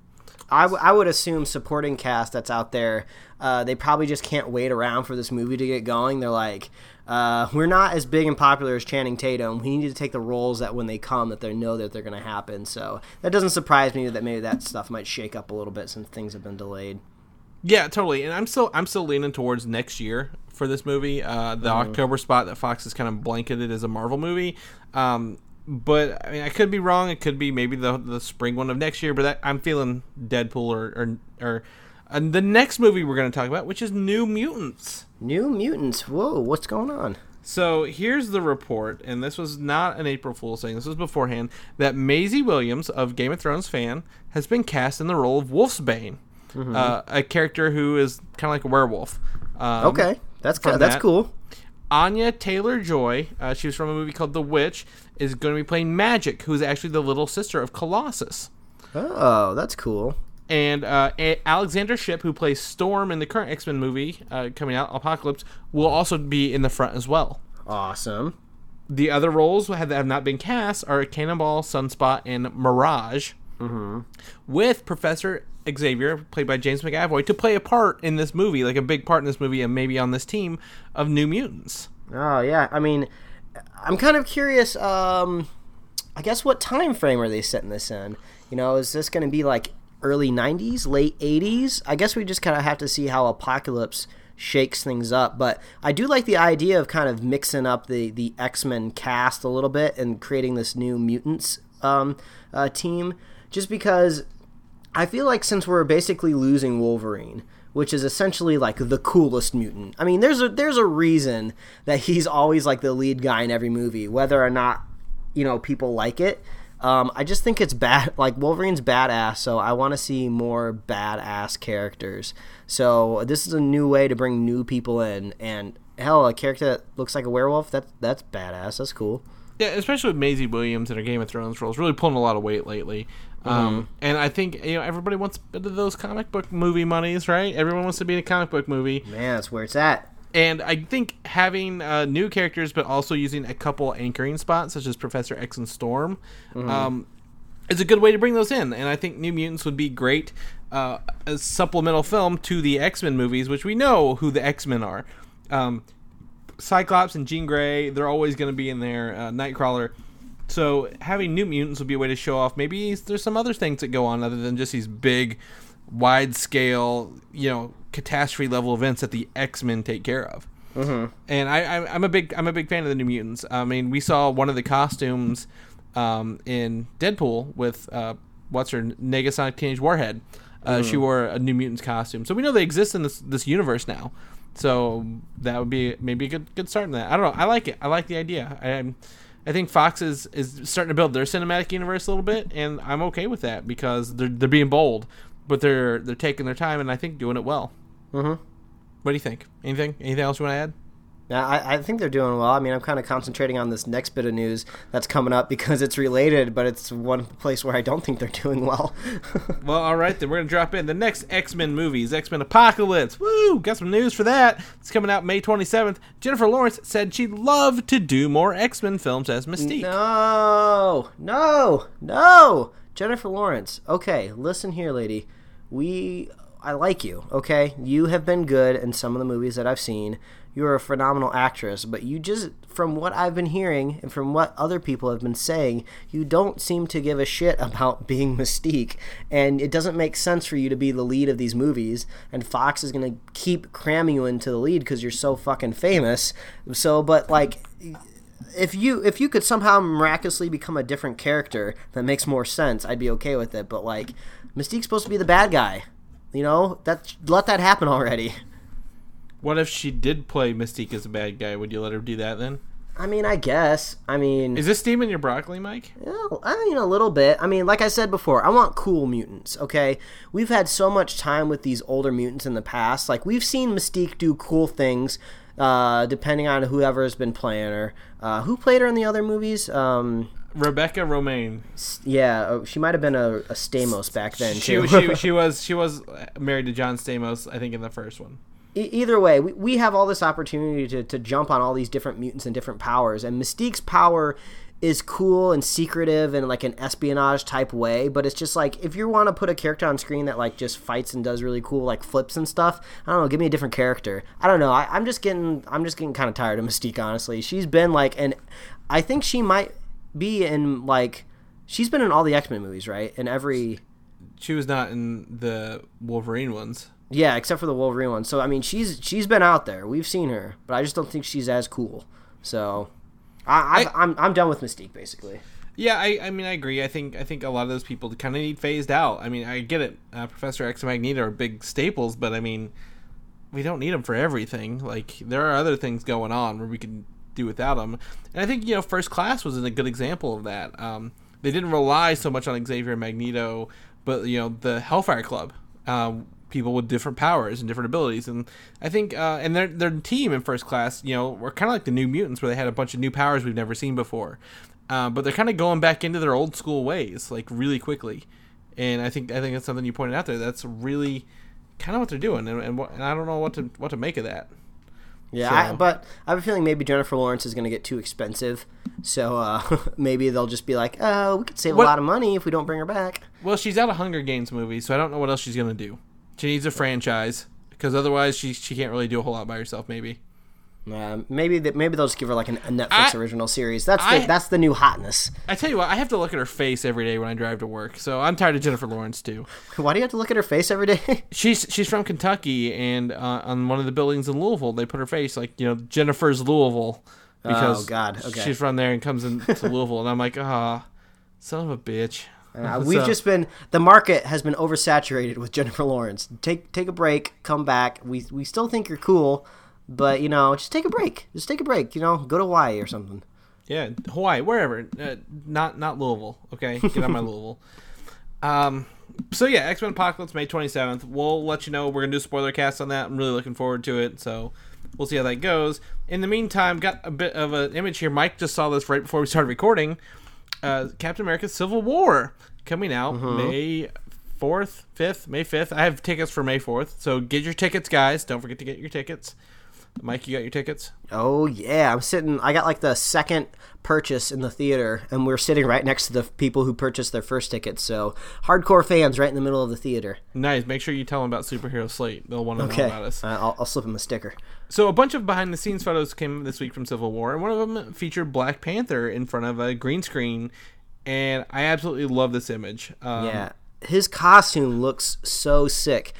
I, w- I would assume supporting cast that's out there, uh, they probably just can't wait around for this movie to get going. They're like, uh, we're not as big and popular as Channing Tatum. We need to take the roles that when they come that they know that they're going to happen. So that doesn't surprise me that maybe that stuff might shake up a little bit since things have been delayed. Yeah, totally. And I'm still I'm still leaning towards next year for this movie. Uh, the October spot that Fox has kind of blanketed as a Marvel movie. Um, but I mean, I could be wrong. It could be maybe the the spring one of next year. But that, I'm feeling Deadpool or or, or and the next movie we're going to talk about, which is New Mutants. New Mutants. Whoa, what's going on? So here's the report, and this was not an April Fool's thing. This was beforehand that Maisie Williams of Game of Thrones fan has been cast in the role of Wolfsbane, uh, a character who is kind of like a werewolf. Um, Okay, that's that's that. cool. Anya Taylor Joy, uh, she was from a movie called The Witch, is going to be playing Magik, who's actually the little sister of Colossus. Oh, that's cool. And uh, A- Alexandra Shipp, who plays Storm in the current X Men movie uh, coming out, Apocalypse, will also be in the front as well. Awesome. The other roles that have not been cast are Cannonball, Sunspot, and Mirage, with Professor Xavier, played by James McAvoy, to play a part in this movie, like a big part in this movie, and maybe on this team of New Mutants. Oh yeah, I mean, I'm kind of curious. Um, I guess what time frame are they setting this in? You know, is this going to be like early '90s, late '80s? I guess we just kind of have to see how Apocalypse shakes things up. But I do like the idea of kind of mixing up the the X Men cast a little bit and creating this new mutants um, uh, team, just because I feel like since we're basically losing Wolverine, which is essentially like the coolest mutant. I mean, there's a there's a reason that he's always like the lead guy in every movie, whether or not you know people like it. Um, I just think it's bad. [laughs] Like Wolverine's badass, so I want to see more badass characters. So this is a new way to bring new people in, and hell, a character that looks like a werewolf. That's that's badass. That's cool. Yeah, especially with Maisie Williams in her Game of Thrones roles, really pulling a lot of weight lately. Um, and I think you know everybody wants a bit of those comic book movie monies, right? Everyone wants to be in a comic book movie. Man, that's where it's at. And I think having uh, new characters, but also using a couple anchoring spots, such as Professor X and Storm, um, is a good way to bring those in, and I think New Mutants would be great uh, as supplemental film to the X Men movies, which we know who the X Men are. Um, Cyclops and Jean Grey, they're always going to be in there. Uh, Nightcrawler. So having New Mutants would be a way to show off. Maybe there's some other things that go on other than just these big, wide scale, you know, catastrophe level events that the X Men take care of. Mm-hmm. And I, I, I'm a big, I'm a big fan of the New Mutants. I mean, we saw one of the costumes um, in Deadpool with uh, what's her Negasonic Teenage Warhead. Uh, She wore a New Mutants costume, so we know they exist in this this universe now. So that would be maybe a good good start in that. I don't know. I like it. I like the idea. I I think Fox is is starting to build their cinematic universe a little bit, and I'm okay with that because they're they're being bold, but they're they're taking their time and I think doing it well. Mm-hmm. What do you think? Anything? Anything else you want to add? Yeah, I, I think they're doing well. I mean, I'm kind of concentrating on this next bit of news that's coming up because it's related, but it's one place where I don't think they're doing well. [laughs] Well, all right, then we're gonna drop in the next X Men movies, X Men Apocalypse. Woo! Got some news for that. It's coming out May 27th. Jennifer Lawrence said she'd love to do more X Men films as Mystique. No, no, no. Jennifer Lawrence. Okay, listen here, lady. We, I like you. Okay, you have been good in some of the movies that I've seen. You're a phenomenal actress, but you just, from what I've been hearing and from what other people have been saying, you don't seem to give a shit [laughs] about being Mystique, and it doesn't make sense for you to be the lead of these movies. And Fox is gonna keep cramming you into the lead because you're so fucking famous. So, but like if you if you could somehow miraculously become a different character that makes more sense, I'd be okay with it. But like, Mystique's supposed to be the bad guy. You know that let that happen already. [laughs] What if she did play Mystique as a bad guy? Would you let her do that then? I mean, I guess. I mean, Is this steaming your broccoli, Mike? Well, I mean, a little bit. I mean, like I said before, I want cool mutants, okay? We've had so much time with these older mutants in the past. Like, we've seen Mystique do cool things, uh, depending on whoever has been playing her. Uh, who played her in the other movies? Um, Rebecca Romijn. yeah, uh, she might have been a, a Stamos back then, She, too. she, [laughs] she was she was married to John Stamos, I think, in the first one. Either way, we, we have all this opportunity to, to jump on all these different mutants and different powers. And Mystique's power is cool and secretive in like an espionage type way. But it's just like if you want to put a character on screen that like just fights and does really cool like flips and stuff, I don't know. Give me a different character. I don't know. I, I'm just getting I'm just getting kind of tired of Mystique. Honestly, she's been like, and I think she might be in like she's been in all the X Men movies, right? In every She was not in the Wolverine ones. Yeah, except for the Wolverine one. So I mean, she's she's been out there. We've seen her, but I just don't think she's as cool. So I, I, I'm I'm done with Mystique basically. Yeah, I, I mean, I agree. I think I think a lot of those people kind of need phased out. I mean, I get it. Uh, Professor X and Magneto are big staples, but I mean, we don't need them for everything. Like there are other things going on where we can do without them. And I think you know, First Class was a good example of that. Um, they didn't rely so much on Xavier and Magneto, but you know, the Hellfire Club. Um, people with different powers and different abilities and i think uh, and their, their team in first class you know were kind of like the new mutants where they had a bunch of new powers we've never seen before. Uh, but they're kind of going back into their old school ways like really quickly. And i think i think that's something you pointed out there. That's really kind of what they're doing and, and, what, and i don't know what to what to make of that. Yeah, So- I, but I have a feeling maybe Jennifer Lawrence is going to get too expensive. So uh, [laughs] maybe they'll just be like, "Oh, we could save What- a lot of money if we don't bring her back." well she's out of hunger games movie so i don't know what else she's gonna do she needs a franchise because otherwise she she can't really do a whole lot by herself maybe Uh, maybe that maybe they'll just give her like an, a Netflix I- original series. That's I- the, that's the new hotness. I tell you what, I have to look at her face every day when I drive to work, so I'm tired of Jennifer Lawrence too. [laughs] Why do you have to look at her face every day? [laughs] She's she's from Kentucky, and uh, on one of the buildings in Louisville, they put her face like you know Jennifer's Louisville because Oh, God, okay. she's from there and comes into [laughs] Louisville, and I'm like, ah, son of a bitch. Uh, [laughs] we've So- just been the market has been oversaturated with Jennifer Lawrence. Take take a break, come back. We we still think you're cool, but you know, just take a break. Just take a break. You know, go to Hawaii or something. yeah Hawaii, wherever, uh, not not Louisville. Okay, get on my [laughs] Louisville. Um. So yeah, X Men Apocalypse May 27th. We'll let you know. We're gonna do a spoiler cast on that. I'm really looking forward to it. So we'll see how that goes. In the meantime, got a bit of an image here. Mike just saw this right before we started recording. Uh, Captain America: Civil War coming out May 4th, 5th, May 5th. I have tickets for May 4th, so get your tickets, guys. Don't forget to get your tickets. Mike, you got your tickets? Oh yeah, I'm sitting. I got like the second purchase in the theater, and we're sitting right next to the people who purchased their first tickets. So hardcore fans, right in the middle of the theater. Nice. Make sure you tell them about Superhero Slate. They'll want to Okay, know about us. Uh, I'll, I'll slip them a sticker. So a bunch of behind the scenes photos came this week from Civil War, and one of them featured Black Panther in front of a green screen, and I absolutely love this image. Um, Yeah, his costume looks so sick.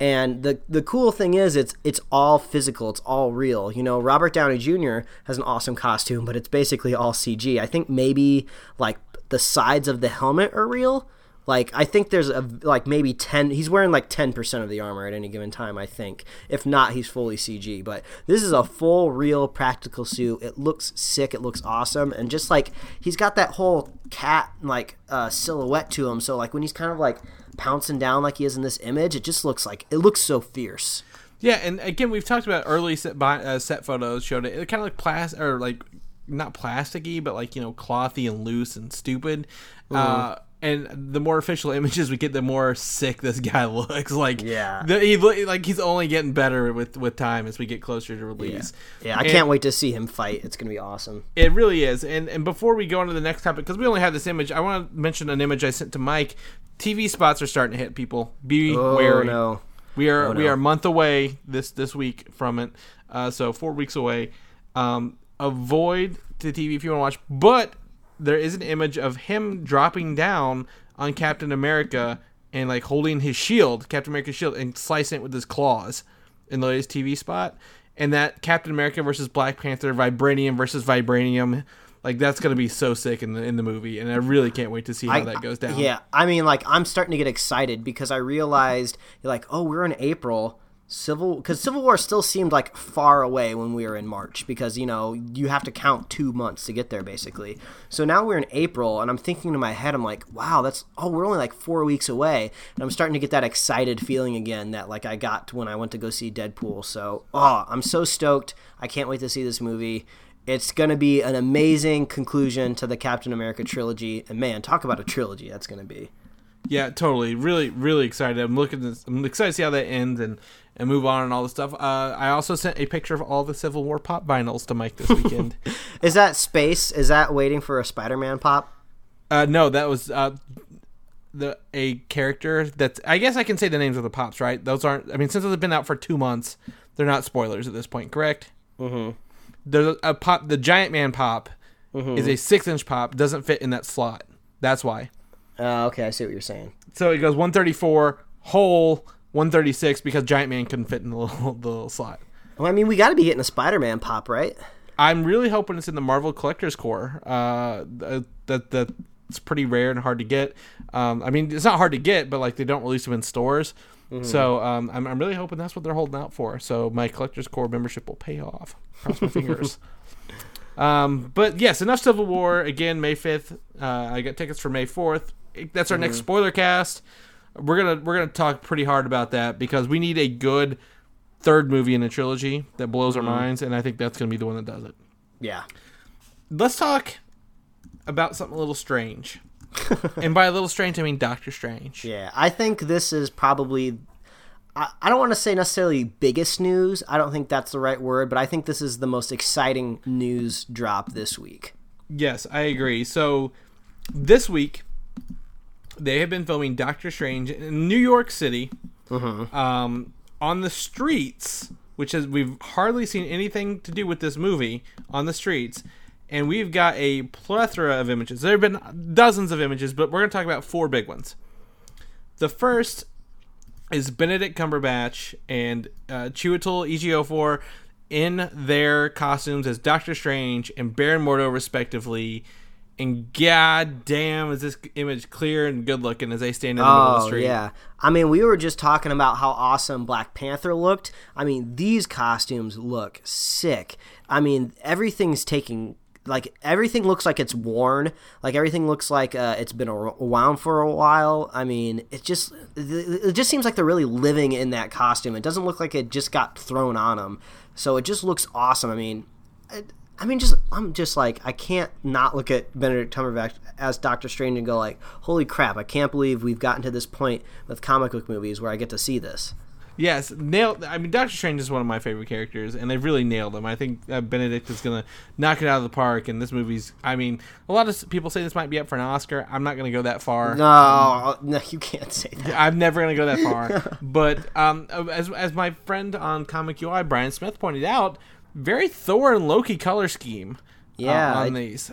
And the the cool thing is it's it's all physical, it's all real. You know, Robert Downey Jr. has an awesome costume, but it's basically all CG. I think maybe like the sides of the helmet are real. Like I think there's a like maybe 10 he's wearing like 10% of the armor at any given time, I think. If not, he's fully CG, but this is a full real practical suit. It looks sick, it looks awesome and just like he's got that whole cat like uh, silhouette to him, so like when he's kind of like pouncing down like he is in this image, it just looks like it looks so fierce. Yeah, and again, we've talked about early set, uh, set photos showed it, it kind of like plastic or like not plasticky, but like you know clothy and loose and stupid. Uh, and the more official images we get, the more sick this guy [laughs] looks. Like Yeah. the, he like he's only getting better with with time as we get closer to release. Yeah, I And- can't wait to see him fight. It's gonna be awesome. It really is. And and before we go on to the next topic, because we only have this image, I want to mention an image I sent to Mike. TV spots are starting to hit people. Be Oh wary. no. We are we no. are a month away this this week from it, uh, so four weeks away. Um, avoid the TV if you want to watch, but there is an image of him dropping down on Captain America and like holding his shield, Captain America's shield, and slicing it with his claws in the latest TV spot. And that Captain America versus Black Panther, Vibranium versus Vibranium, like that's gonna be so sick in the in the movie, and I really can't wait to see how I- that goes down. Yeah, I mean, like I'm starting to get excited because I realized, like, oh, we're in April. Civil, because Civil War still seemed like far away when we were in March, because you know you have to count two months to get there, basically. So now we're in April, and I'm thinking in my head, I'm like, wow, that's oh, we're only like four weeks away, and I'm starting to get that excited feeling again that like I got when I went to go see Deadpool. So, oh, I'm so stoked! I can't wait to see this movie. It's to be an amazing conclusion to the Captain America trilogy. And man, talk about a trilogy that's to be. Yeah, totally. Really, really excited. I'm looking. I'm excited to see how that ends and and move on and all this stuff. Uh, I also sent a picture of all the Civil War pop vinyls to Mike this weekend. [laughs] Is that space? Is that waiting for a Spider Man pop? uh, no, that was uh, the a character that's. I guess I can say the names of the pops, right? Those aren't. I mean, since they've been out for two months, they're not spoilers at this point, correct? Mm-hmm. There's a, a pop. The Giant Man pop is a six inch pop. Doesn't fit in that slot. That's why. Uh, okay, I see what you're saying. So it goes 134 whole 136 because Giant Man couldn't fit in the [laughs] little, the little slot. Well, I mean, we got to be getting a Spider Man pop, right? I'm really hoping it's in the Marvel Collector's Corps. Uh, th- that it's pretty rare and hard to get. Um, I mean, it's not hard to get, but like they don't release them in stores. So um, I'm, I'm really hoping that's what they're holding out for. So my Collector's Corps membership will pay off. Cross my fingers. [laughs] Um, but yes, enough Civil War. Again, May 5th. Uh, I got tickets for May 4th. That's our next spoiler cast. We're gonna we're gonna talk pretty hard about that because we need a good third movie in a trilogy that blows our mm-hmm. minds, and I think that's gonna be the one that does it. Yeah. Let's talk about something a little strange, [laughs] and by a little strange, I mean Doctor Strange. Yeah. I think this is probably. I, I don't want to say necessarily biggest news. I don't think that's the right word, but I think this is the most exciting news drop this week. Yes, I agree. So this week they have been filming Doctor Strange in New York City, um, on the streets, which is we've hardly seen anything to do with this movie on the streets, and we've got a plethora of images. There have been dozens of images, but we're going to talk about four big ones. The first is Benedict Cumberbatch and uh, Chiwetel Ejiofor in their costumes as Doctor Strange and Baron Mordo, respectively. And god damn, is this image clear and good looking as they stand in the middle of the Oh street? yeah, I mean, we were just talking about how awesome Black Panther looked. I mean, these costumes look sick. I mean, everything's taking like everything looks like it's worn. Like everything looks like uh, it's been around for a while. I mean, it just it just seems like they're really living in that costume. It doesn't look like it just got thrown on them. So it just looks awesome. I mean. I mean, just I'm just like I can't not look at Benedict Cumberbatch as Doctor Strange and go like, "Holy crap! I can't believe we've gotten to this point with comic book movies where I get to see this." Yes, nailed. I mean, Doctor Strange is one of my favorite characters, and they've really nailed him. I think uh, Benedict is gonna knock it out of the park, and this movie's. I mean, a lot of people say this might be up for an Oscar. I'm not gonna go that far. No, no, you can't say that. I'm never gonna go that far. [laughs] but um, as as my friend on Comic UI, Brian Smith pointed out, very Thor and Loki color scheme. uh, Yeah, on I- these.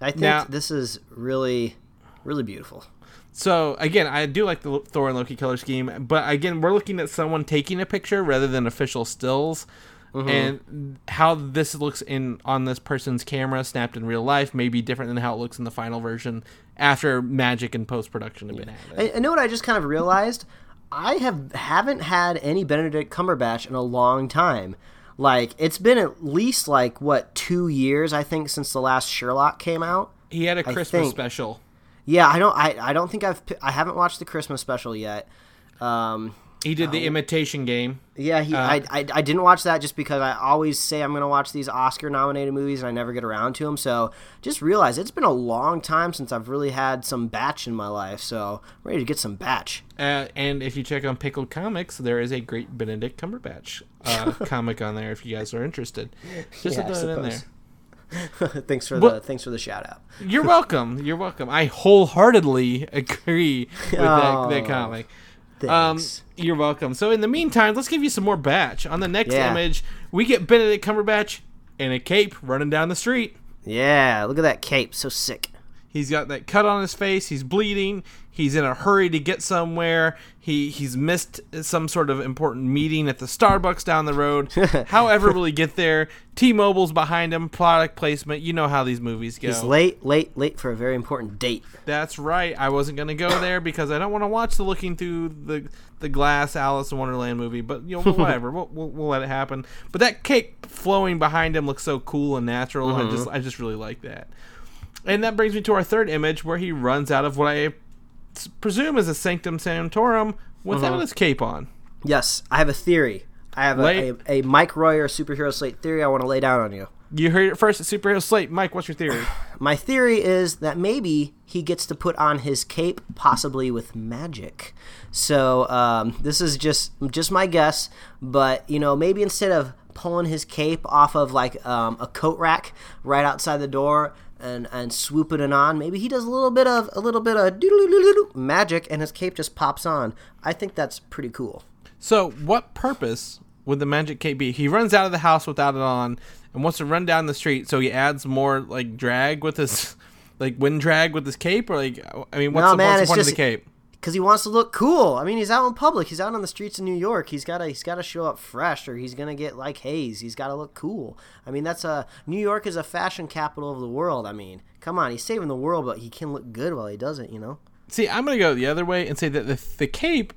I think Now- this is really, really beautiful. So again, I do like the Thor and Loki color scheme, but again, we're looking at someone taking a picture rather than official stills, and how this looks in on this person's camera snapped in real life may be different than how it looks in the final version after magic and post production have been added. I, I know what I just kind of realized. I have haven't had any Benedict Cumberbatch in a long time. Like it's been at least like what two years I think since the last Sherlock came out. He had a Christmas special. Yeah, I don't. I, I don't think I've. I haven't watched the Christmas special yet. Um, He did the imitation game. yeah, he. Uh, I, I. I didn't watch that just because I always say I'm going to watch these Oscar-nominated movies and I never get around to them. So just realize it's been a long time since I've really had some batch in my life. So I'm ready to get some batch. Uh, and if you check on Pickled Comics, there is a great Benedict Cumberbatch uh, comic on there if you guys are interested. Just Yeah, throw it in there. [laughs] thanks for Well- the thanks for the shout out. You're welcome. You're welcome. I wholeheartedly [laughs] agree with that, that Oh, comic. Um, Thanks. you're welcome. So in the meantime, let's give you some more batch. On the next Yeah. image, we get Benedict Cumberbatch in a cape running down the street. yeah, look at that cape, so sick. He's got that cut on his face. He's bleeding. He's in a hurry to get somewhere. He he's missed some sort of important meeting at the Starbucks down the road. [laughs] However, will he get there? T-Mobile's behind him. Product placement. You know how these movies go. He's late, late, late for a very important date. That's right. I wasn't gonna go there because I don't want to watch the looking through the the glass Alice in Wonderland movie. But you know, [laughs] whatever. we'll, we'll, we'll let it happen. But that cake flowing behind him looks so cool and natural. I mm-hmm. just I just really like that. And that brings me to our third image where he runs out of what I presume is a Sanctum Sanctorum without his cape on. Yes, I have a theory. I have a, a, a Mike Royer superhero slate theory I want to lay down on you. You heard it first at Superhero Slate. Mike, what's your theory? [sighs] My theory is that maybe he gets to put on his cape, possibly with magic. So um, this is just just my guess, but you know, maybe instead of pulling his cape off of like um, a coat rack right outside the door and and swooping it on, maybe he does a little bit of a little bit of magic, and his cape just pops on. I think that's pretty cool. So, what purpose would the magic cape be? He runs out of the house without it on and wants to run down the street, so he adds more like drag with his [laughs] like wind drag with his cape, or like I mean, what's No, the, man, what's the point just- of the cape? Because he wants to look cool. I mean, he's out in public. He's out on the streets of New York. He's got to he's got to show up fresh, or he's gonna get like Hayes. He's got to look cool. I mean, that's a New York is a fashion capital of the world. I mean, come on, he's saving the world, but he can look good while he does it. You know? See, I'm gonna go the other way and say that the the cape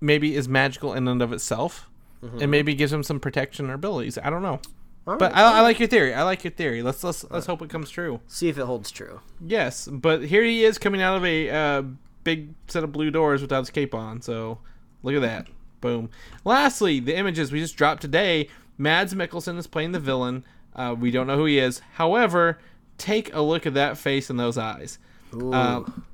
maybe is magical in and of itself, and maybe gives him some protection or abilities. I don't know. All But I, I like your theory. I like your theory. Let's let's let's hope it comes true. see if it holds true. Yes, but here he is coming out of a uh, big set of blue doors without his cape on. So look at that. Boom. Lastly, the images we just dropped today. Mads Mikkelsen is playing the villain. Uh, we don't know who he is. However, take a look at that face and those eyes. Um,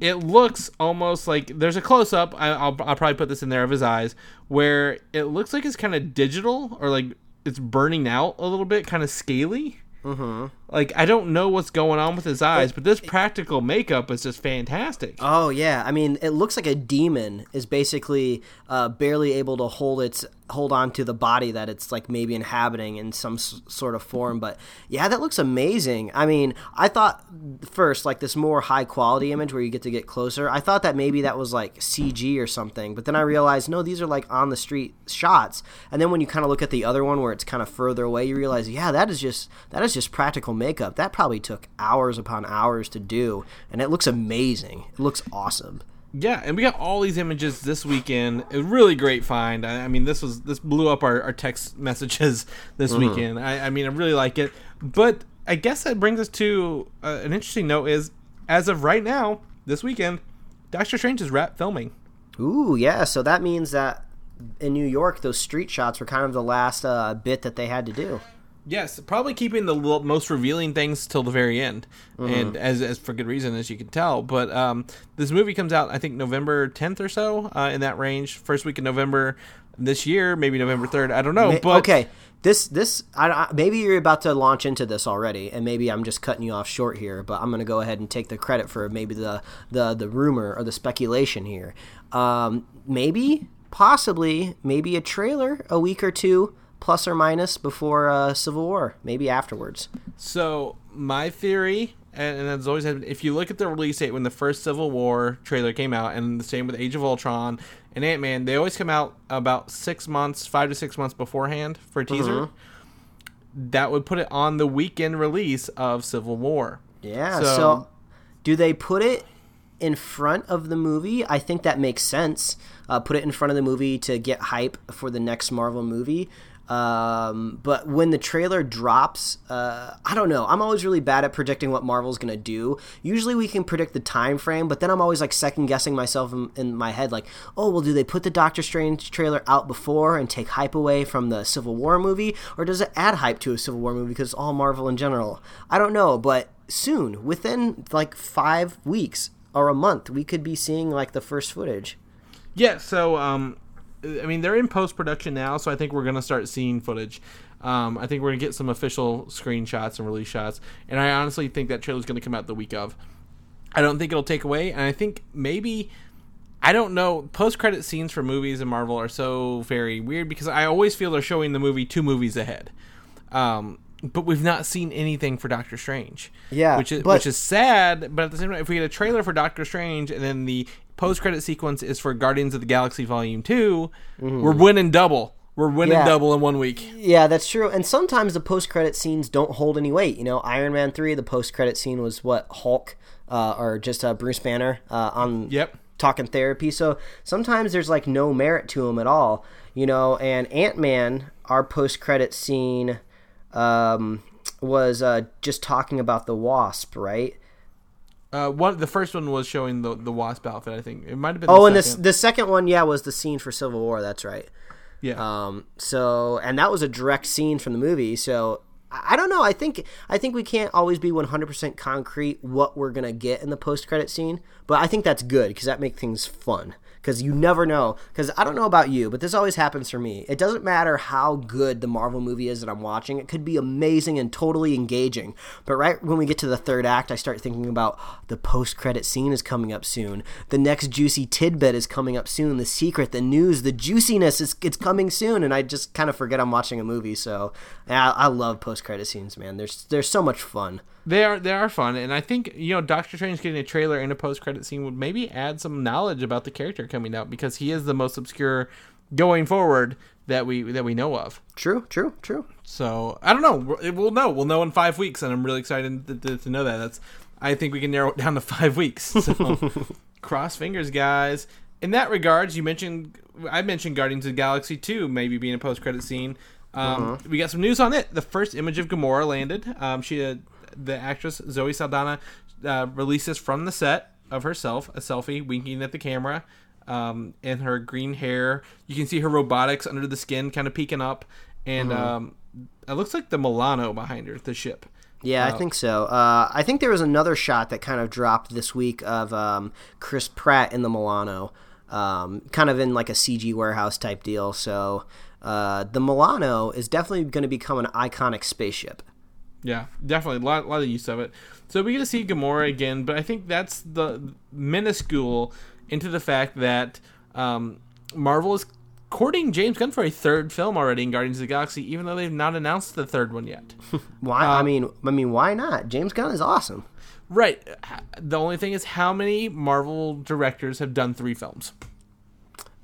it looks almost like there's a close up. I'll, I'll probably put this in there of his eyes where it looks like it's kind of digital or like it's burning out a little bit, kind of scaly. Mm-hmm. Like I don't know what's going on with his eyes, but this practical makeup is just fantastic. Oh yeah, I mean, it looks like a demon is basically uh, barely able to hold its hold on to the body that it's like maybe inhabiting in some s- sort of form. But yeah, that looks amazing. I mean, I thought first like this more high quality image where you get to get closer. I thought that maybe that was like CG or something, but then I realized no, these are like on the street shots. And then when you kind of look at the other one where it's kind of further away, you realize yeah, that is just that is just practical makeup. That probably took hours upon hours to do, and it looks amazing. It looks awesome. Yeah, and we got all these images this weekend. A really great find. I, I mean, this was this blew up our, our text [laughs] messages this weekend. I, I mean, I really like it. But I guess that brings us to uh, an interesting note: is as of right now, this weekend, Doctor Strange is wrapped filming. Ooh, yeah. So that means that in New York, those street shots were kind of the last uh, bit that they had to do. Yes, probably keeping the most revealing things till the very end, Mm-hmm. and as, as for good reason, as you can tell. But um, this movie comes out, I think, November 10th or so, uh, in that range. First week of November this year, maybe November 3rd. I don't know. But okay, this this I, I, maybe you're about to launch into this already, and maybe I'm just cutting you off short here. But I'm going to go ahead and take the credit for maybe the the the rumor or the speculation here. Um, maybe, possibly, maybe a trailer a week or two plus or minus before uh, Civil War, maybe afterwards. So my theory, and, and that's always had, if you look at the release date when the first Civil War trailer came out, and the same with Age of Ultron and Ant Man, they always come out about six months, five to six months beforehand for a teaser. That would put it on the weekend release of Civil War. Yeah. So- So, do they put it in front of the movie? I think that makes sense. Uh, put it in front of the movie to get hype for the next Marvel movie. Um, but when the trailer drops, uh, I don't know. I'm always really bad at predicting what Marvel's gonna do. Usually we can predict the time frame, but then I'm always like second guessing myself in, in my head, like, oh well, do they put the Doctor Strange trailer out before and take hype away from the Civil War movie, or does it add hype to a Civil War movie because it's all Marvel in general? I don't know, but soon, within like five weeks or a month, we could be seeing like the first footage. Yeah, so um, I mean they're in post production now, so I think we're gonna start seeing footage. Um, I think we're gonna get some official screenshots and release shots, and I honestly think that trailer's gonna come out the week of. I don't think it'll take away, and I think maybe I don't know. Post credit scenes for movies in Marvel are so very weird because I always feel they're showing the movie two movies ahead. Um, but we've not seen anything for Doctor Strange. Yeah, which is but- which is sad. But at the same time, if we get a trailer for Doctor Strange and then the post credit sequence is for Guardians of the Galaxy Volume 2 we we're winning double. We're winning Mm-hmm. Yeah. double in one week. Yeah, that's true. And sometimes the post credit scenes don't hold any weight. You know, Iron Man three, the post credit scene was what Hulk uh, or just uh, Bruce Banner uh, on Yep. talking therapy. So sometimes there's like no merit to them at all. You know, and Ant Man, our post credit scene um, was uh, just talking about the Wasp, right? Uh, one the first one was showing the the wasp outfit. I think it might have been. Oh, and this the second one, yeah, was the scene for Civil War. That's right. yeah. Um, so, and that was a direct scene from the movie. So, I I don't know. I think I think we can't always be 100% concrete what we're gonna get in the post credit scene, but I think that's good because that makes things fun. Because you never know. Because I don't know about you, but this always happens for me. It doesn't matter how good the Marvel movie is that I'm watching; it could be amazing and totally engaging. But right when we get to the third act, I start thinking about the post credit scene is coming up soon. The next juicy tidbit is coming up soon. The secret, the news, the juiciness is it's coming soon, and I just kind of forget I'm watching a movie. So I, I love post credit scenes, man. There's there's so much fun. They are they are fun, and I think you know Doctor Strange getting a trailer and a post credit scene would maybe add some knowledge about the character out because he is the most obscure going forward that we that we know of. True, true, true. So I don't know. We'll- know. We'll know in five weeks, and I'm really excited to, to, to know that. That's I think we can narrow it down to five weeks. So [laughs] cross fingers, guys. In that regards, you mentioned I mentioned Guardians of the Galaxy 2 maybe being a post credit scene. Um, We got some news on it. The first image of Gamora landed. Um, she, uh, the actress Zoe Saldana, uh, releases from the set of herself a selfie, winking at the camera. Um, and her green hair, you can see her robotics under the skin, kind of peeking up, and um, it looks like the Milano behind her, the ship. Yeah, I think so. Uh, I think there was another shot that kind of dropped this week of um, Chris Pratt in the Milano, um, kind of in like a CG warehouse type deal. So uh, the Milano is definitely going to become an iconic spaceship. Yeah, definitely a lot, a lot of use of it. So we get to see Gamora again, but I think that's the minuscule into the fact that um, Marvel is courting James Gunn for a third film already in Guardians of the Galaxy, even though they've not announced the third one yet. [laughs] Why? I mean, I mean, why not? James Gunn is awesome. right. The only thing is, how many Marvel directors have done three films?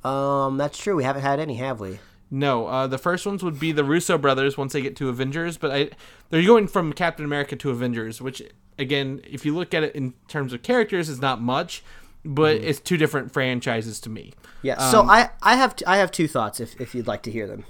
Um, that's true. We haven't had any, have we? No, uh, the first ones would be the Russo brothers once they get to Avengers, but I, they're going from Captain America to Avengers, which again, if you look at it in terms of characters, is not much, but it's two different franchises to me. Yeah. so I, I have, t- I have two thoughts if, if you'd like to hear them.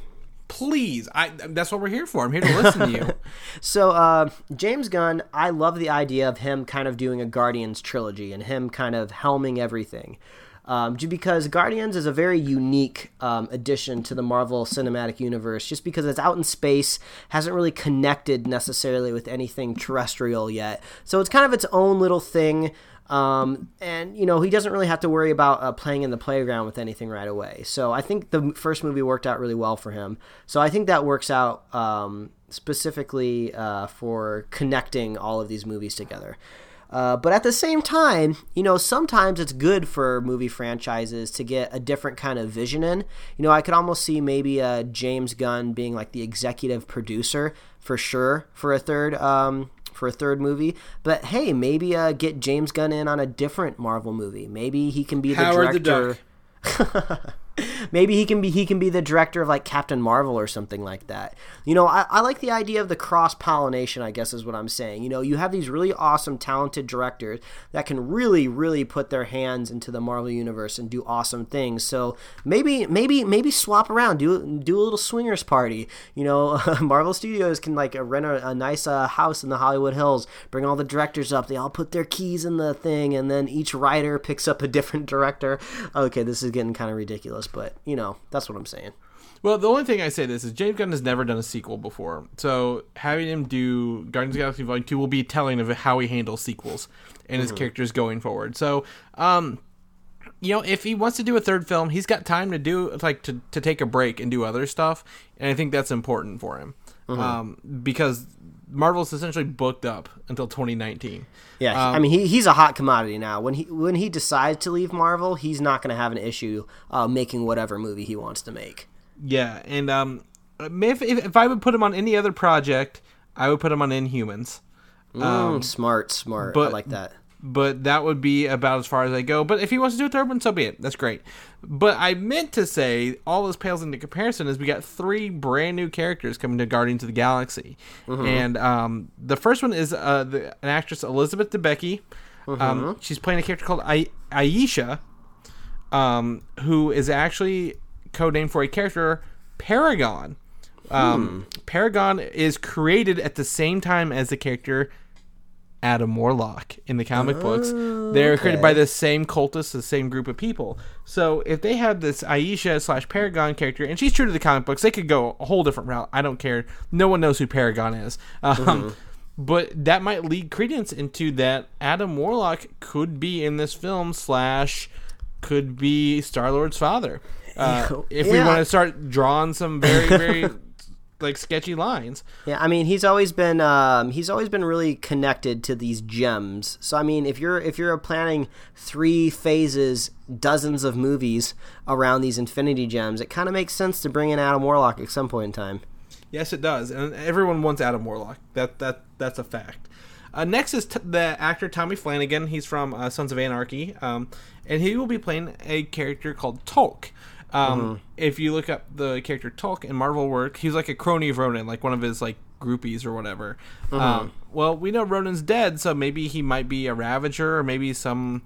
Please, I that's what we're here for. I'm here to listen to you. [laughs] So uh, James Gunn, I love the idea of him kind of doing a Guardians trilogy and him kind of helming everything. Um, because Guardians is a very unique um, addition to the Marvel Cinematic Universe, just because it's out in space, hasn't really connected necessarily with anything terrestrial yet. So it's kind of its own little thing. Um, and you know he doesn't really have to worry about uh, playing in the playground with anything right away. So I think the first movie worked out really well for him. So I think that works out um, specifically uh, for connecting all of these movies together. Uh, but at the same time, you know, sometimes it's good for movie franchises to get a different kind of vision in. You know, I could almost see maybe uh, James Gunn being like the executive producer for sure for a third um, for a third movie. But hey, maybe uh, get James Gunn in on a different Marvel movie. Maybe he can be the Howard the director. [laughs] maybe he can be he can be the director of like Captain Marvel or something like that. You know, I, I like the idea of the cross pollination. I guess is what I'm saying. You know, you have these really awesome, talented directors that can really, really put their hands into the Marvel universe and do awesome things. So maybe, maybe, maybe swap around, do do a little swingers party. You know, [laughs] Marvel Studios can like rent a, a nice uh, house in the Hollywood Hills, bring all the directors up. They all put their keys in the thing, and then each writer picks up a different director. Okay, this is getting kind of ridiculous, but you know, that's what I'm saying. Well, the only thing I say this is James Gunn has never done a sequel before, so having him do Guardians of Galaxy Volume Two will be telling of how he handles sequels and his characters going forward. So, um, you know, if he wants to do a third film, he's got time to do like to, to take a break and do other stuff, and I think that's important for him um, because Marvel's essentially booked up until 2019. Yeah, I mean he, he's a hot commodity now. When he when he decides to leave Marvel, he's not going to have an issue uh, making whatever movie he wants to make. Yeah, and um, if, if if I would put him on any other project, I would put him on Inhumans. Mm, smart, smart. I like that. But that would be about as far as I go. But if he wants to do a third one, so be it. That's great. But I meant to say all this pales into comparison is we got three brand new characters coming to Guardians of the Galaxy, and um, the first one is uh, the, an actress Elizabeth Debicki. Um, she's playing a character called I- Ayesha, um, who is actually codenamed for a character Paragon. Um, Paragon is created at the same time as the character Adam Warlock in the comic books. They're created by the same cultists, the same group of people. So if they have this Ayesha slash Paragon character, and she's true to the comic books, they could go a whole different route. I don't care. No one knows who Paragon is. Um, But that might lead credence into that Adam Warlock could be in this film slash could be Star Lord's father. Uh, [laughs] if we want to start drawing some very very [laughs] like sketchy lines. Yeah, I mean he's always been um, he's always been really connected to these gems. So I mean if you're if you're planning three phases, dozens of movies around these Infinity Gems, it kind of makes sense to bring in Adam Warlock at some point in time. Yes, it does, and everyone wants Adam Warlock. That that that's a fact. Uh, next is t- the actor Tommy Flanagan. He's from uh, Sons of Anarchy, um, and he will be playing a character called Tullk. Um, If you look up the character Tullk in Marvel work, he's like a crony of Ronan, like one of his like groupies or whatever. Um, well, we know Ronan's dead, so maybe he might be a Ravager, or maybe some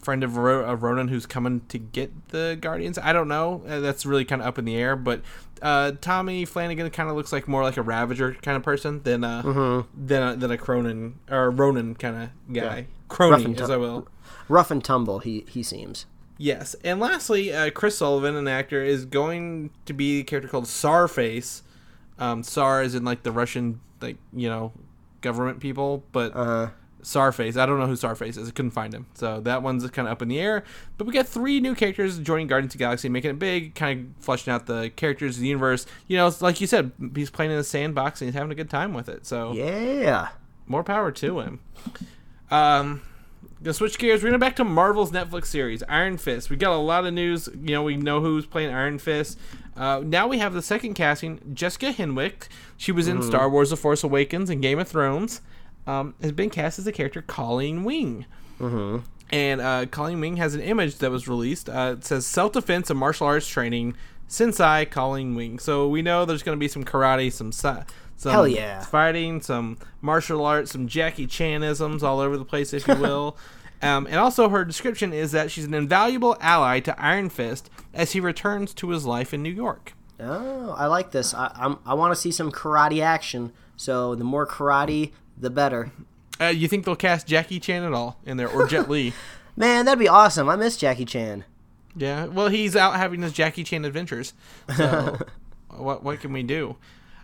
friend of, Ro- of Ronan who's coming to get the Guardians. I don't know. Uh, that's really kind of up in the air. But uh, Tommy Flanagan kind of looks like more like a Ravager kind of person than a than a, than a Cronin or Ronan kind of guy. Rough Crony, and as I will. Rough and tumble, he he seems. Yes, and lastly, uh, Chris Sullivan, an actor, is going to be a character called Sarface. Um, Tsar is in like the Russian, like you know, government people, but Uh, Sarface. I don't know who Sarface is. I couldn't find him. So that one's kind of up in the air. But we got three new characters joining Guardians of the Galaxy, making it big, kind of fleshing out the characters of the universe. You know, it's like you said, he's playing in the sandbox and he's having a good time with it. So yeah. more power to him. Um, gonna switch gears. We're gonna back to Marvel's Netflix series, Iron Fist. We got a lot of news. You know, we know who's playing Iron Fist. Uh, now we have the second casting, Jessica Henwick. She was in Star Wars: The Force Awakens and Game of Thrones. Um, has been cast as the character Colleen Wing. Mm-hmm. And uh, Colleen Wing has an image that was released. Uh, it says self defense and martial arts training, Sensei Colleen Wing. So we know there's going to be some karate, some si- some Hell yeah. fighting, some martial arts, some Jackie Chanisms all over the place, if you [laughs] will. um, and also, her description is that she's an invaluable ally to Iron Fist as he returns to his life in New York. Oh, I like this. I I'm, I want to see some karate action. So the more karate, the better. Uh, you think they'll cast Jackie Chan at all in there, or Jet Li? [laughs] Man, that'd be awesome. I miss Jackie Chan. Yeah, well, he's out having his Jackie Chan adventures. So, [laughs] what what can we do?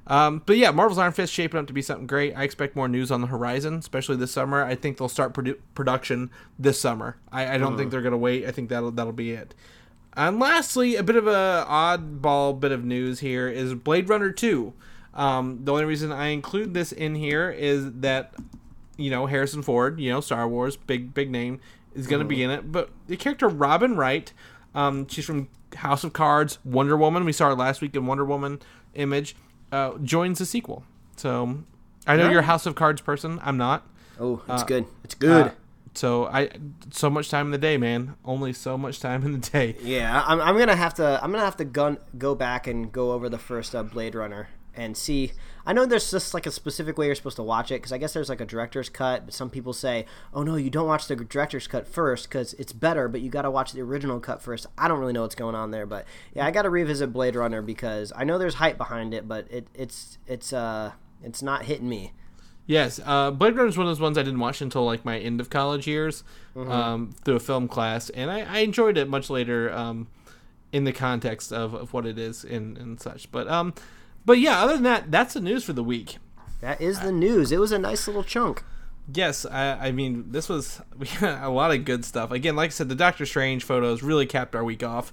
Um, but yeah, Marvel's Iron Fist shaping up to be something great. I expect more news on the horizon, especially this summer. I think they'll start produ- production this summer. I, I don't think they're gonna wait. I think that'll that'll be it. And lastly, a bit of a oddball bit of news here is Blade Runner Two. Um, the only reason I include this in here is that you know Harrison Ford, you know Star Wars, big big name, is going to be in it. But the character Robin Wright, um, she's from House of Cards, Wonder Woman. We saw her last week in Wonder Woman image. Uh, joins the sequel. So I know you're a House of Cards person. I'm not. Oh, it's good. It's good. Uh, so I so much time in the day, man. Only so much time in the day. Yeah, I'm, I'm gonna have to. I'm gonna have to gun, go back and go over the first uh, Blade Runner and see. I know there's just like a specific way you're supposed to watch it because I guess there's like a director's cut. But some people say, "Oh no, you don't watch the director's cut first because it's better, but you got to watch the original cut first. I don't really know what's going on there, but yeah, I got to revisit Blade Runner because I know there's hype behind it, but it, it's it's uh it's not hitting me. Yes, uh, Blade Runner is one of those ones I didn't watch until like my end of college years um, through a film class, and I, I enjoyed it much later um, in the context of, of what it is and, and such. But um, but yeah, other than that, that's the news for the week. That is the news. It was a nice little chunk. Yes, I, I mean this was [laughs] we had a lot of good stuff. Again, like I said, the Doctor Strange photos really capped our week off.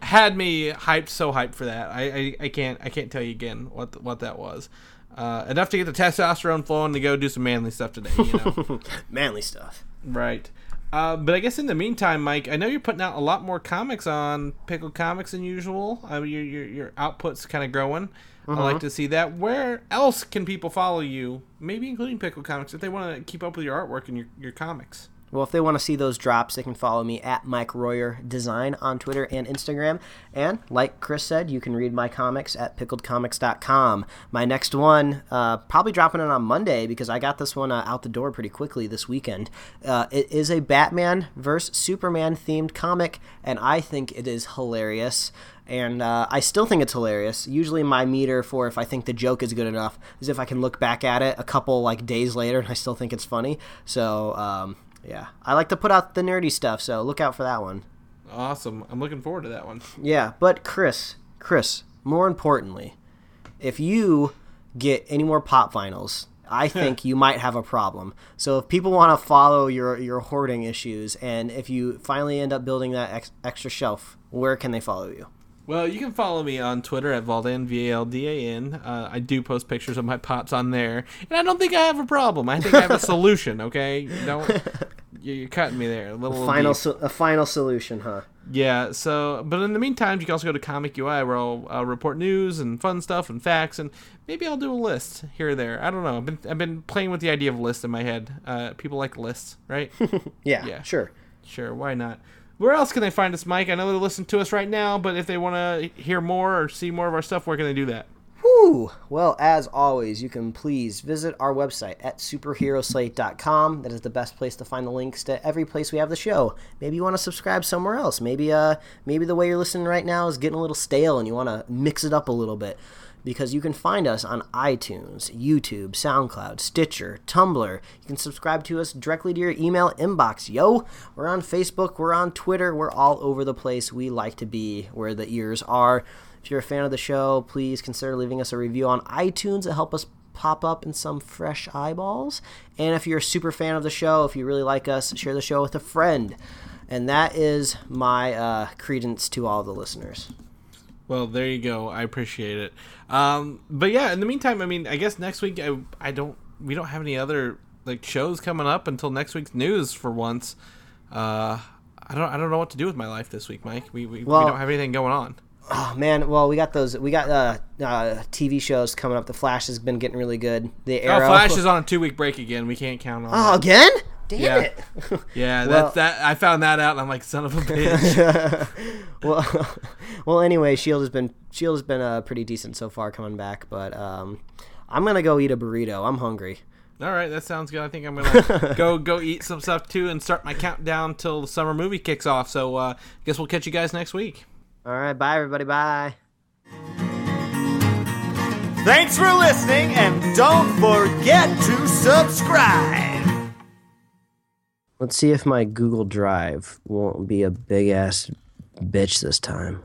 Had me hyped, so hyped for that. I, I, I can't I can't tell you again what what that was. Uh, enough to get the testosterone flowing to go do some manly stuff today. You know. [laughs] Manly stuff. Right. Uh, but I guess in the meantime, Mike, I know you're putting out a lot more comics on Pickled Comics than usual. I mean, your, your, your output's kind of growing. I like to see that. Where else can people follow you, maybe including Pickled Comics, if they want to keep up with your artwork and your, your comics? Well, if they want to see those drops, they can follow me at Mike Royer Design on Twitter and Instagram. And like Chris said, you can read my comics at pickledcomics.com. My next one, uh, probably dropping it on Monday because I got this one uh, out the door pretty quickly this weekend. Uh, it is a Batman versus Superman themed comic, and I think it is hilarious. And uh, I still think it's hilarious. Usually, my meter for if I think the joke is good enough is if I can look back at it a couple like days later and I still think it's funny. So, um, yeah, I like to put out the nerdy stuff, so look out for that one. Awesome. I'm looking forward to that one. Yeah, but Chris, Chris, more importantly, if you get any more pop vinyls, I [laughs] think you might have a problem. So if people want to follow your your hoarding issues, and if you finally end up building that ex- extra shelf, where can they follow you? Well, you can follow me on Twitter at Valdan, V A L D A N. Uh, I do post pictures of my pops on there, and I don't think I have a problem. I think I have a [laughs] solution. Okay, you don't you- you're cutting me there a little. Final, so- a final solution, huh? Yeah. So, but in the meantime, you can also go to Comic UI where I'll, I'll report news and fun stuff and facts, and maybe I'll do a list here or there. I don't know. I've been I've been playing with the idea of lists in my head. Uh, people like lists, right? [laughs] Yeah, Yeah. sure. Sure, why not? Where else can they find us, Mike? I know they're listening to us right now, but if they want to hear more or see more of our stuff, where can they do that? Whew. Well, as always, you can please visit our website at superheroslate.com. That is the best place to find the links to every place we have the show. Maybe you want to subscribe somewhere else. Maybe uh maybe the way you're listening right now is getting a little stale and you want to mix it up a little bit. Because you can find us on iTunes, YouTube, SoundCloud, Stitcher, Tumblr. You can subscribe to us directly to your email inbox. Yo, we're on Facebook, we're on Twitter, we're all over the place. We like to be where the ears are. If you're a fan of the show, please consider leaving us a review on iTunes to help us pop up in some fresh eyeballs. And if you're a super fan of the show, if you really like us, share the show with a friend. And that is my uh, credence to all the listeners. Well, there you go. I appreciate it. Um, but yeah, in the meantime, I mean, I guess next week I, I don't we don't have any other like shows coming up until next week's news for once. Uh, I don't I don't know what to do with my life this week, Mike. We we, Well- we don't have anything going on. Oh man, well we got those we got uh, uh, TV shows coming up. The Flash has been getting really good. The Oh, Arrow. Flash is on a two week break again. We can't count on. Oh, it. again? Damn Yeah. it. [laughs] Yeah, well- that's that. I found that out, and I'm like, son of a [laughs] bitch. [laughs] well, well. Anyway, Shield has been Shield has been uh, pretty decent so far coming back, but um, I'm gonna go eat a burrito. I'm hungry. All right, that sounds good. I think I'm gonna go go eat some stuff too, and start my countdown till the summer movie kicks off. So, uh, guess we'll catch you guys next week. All right, bye everybody. Bye. Thanks for listening, and don't forget to subscribe. Let's see if my Google Drive won't be a big ass bitch this time.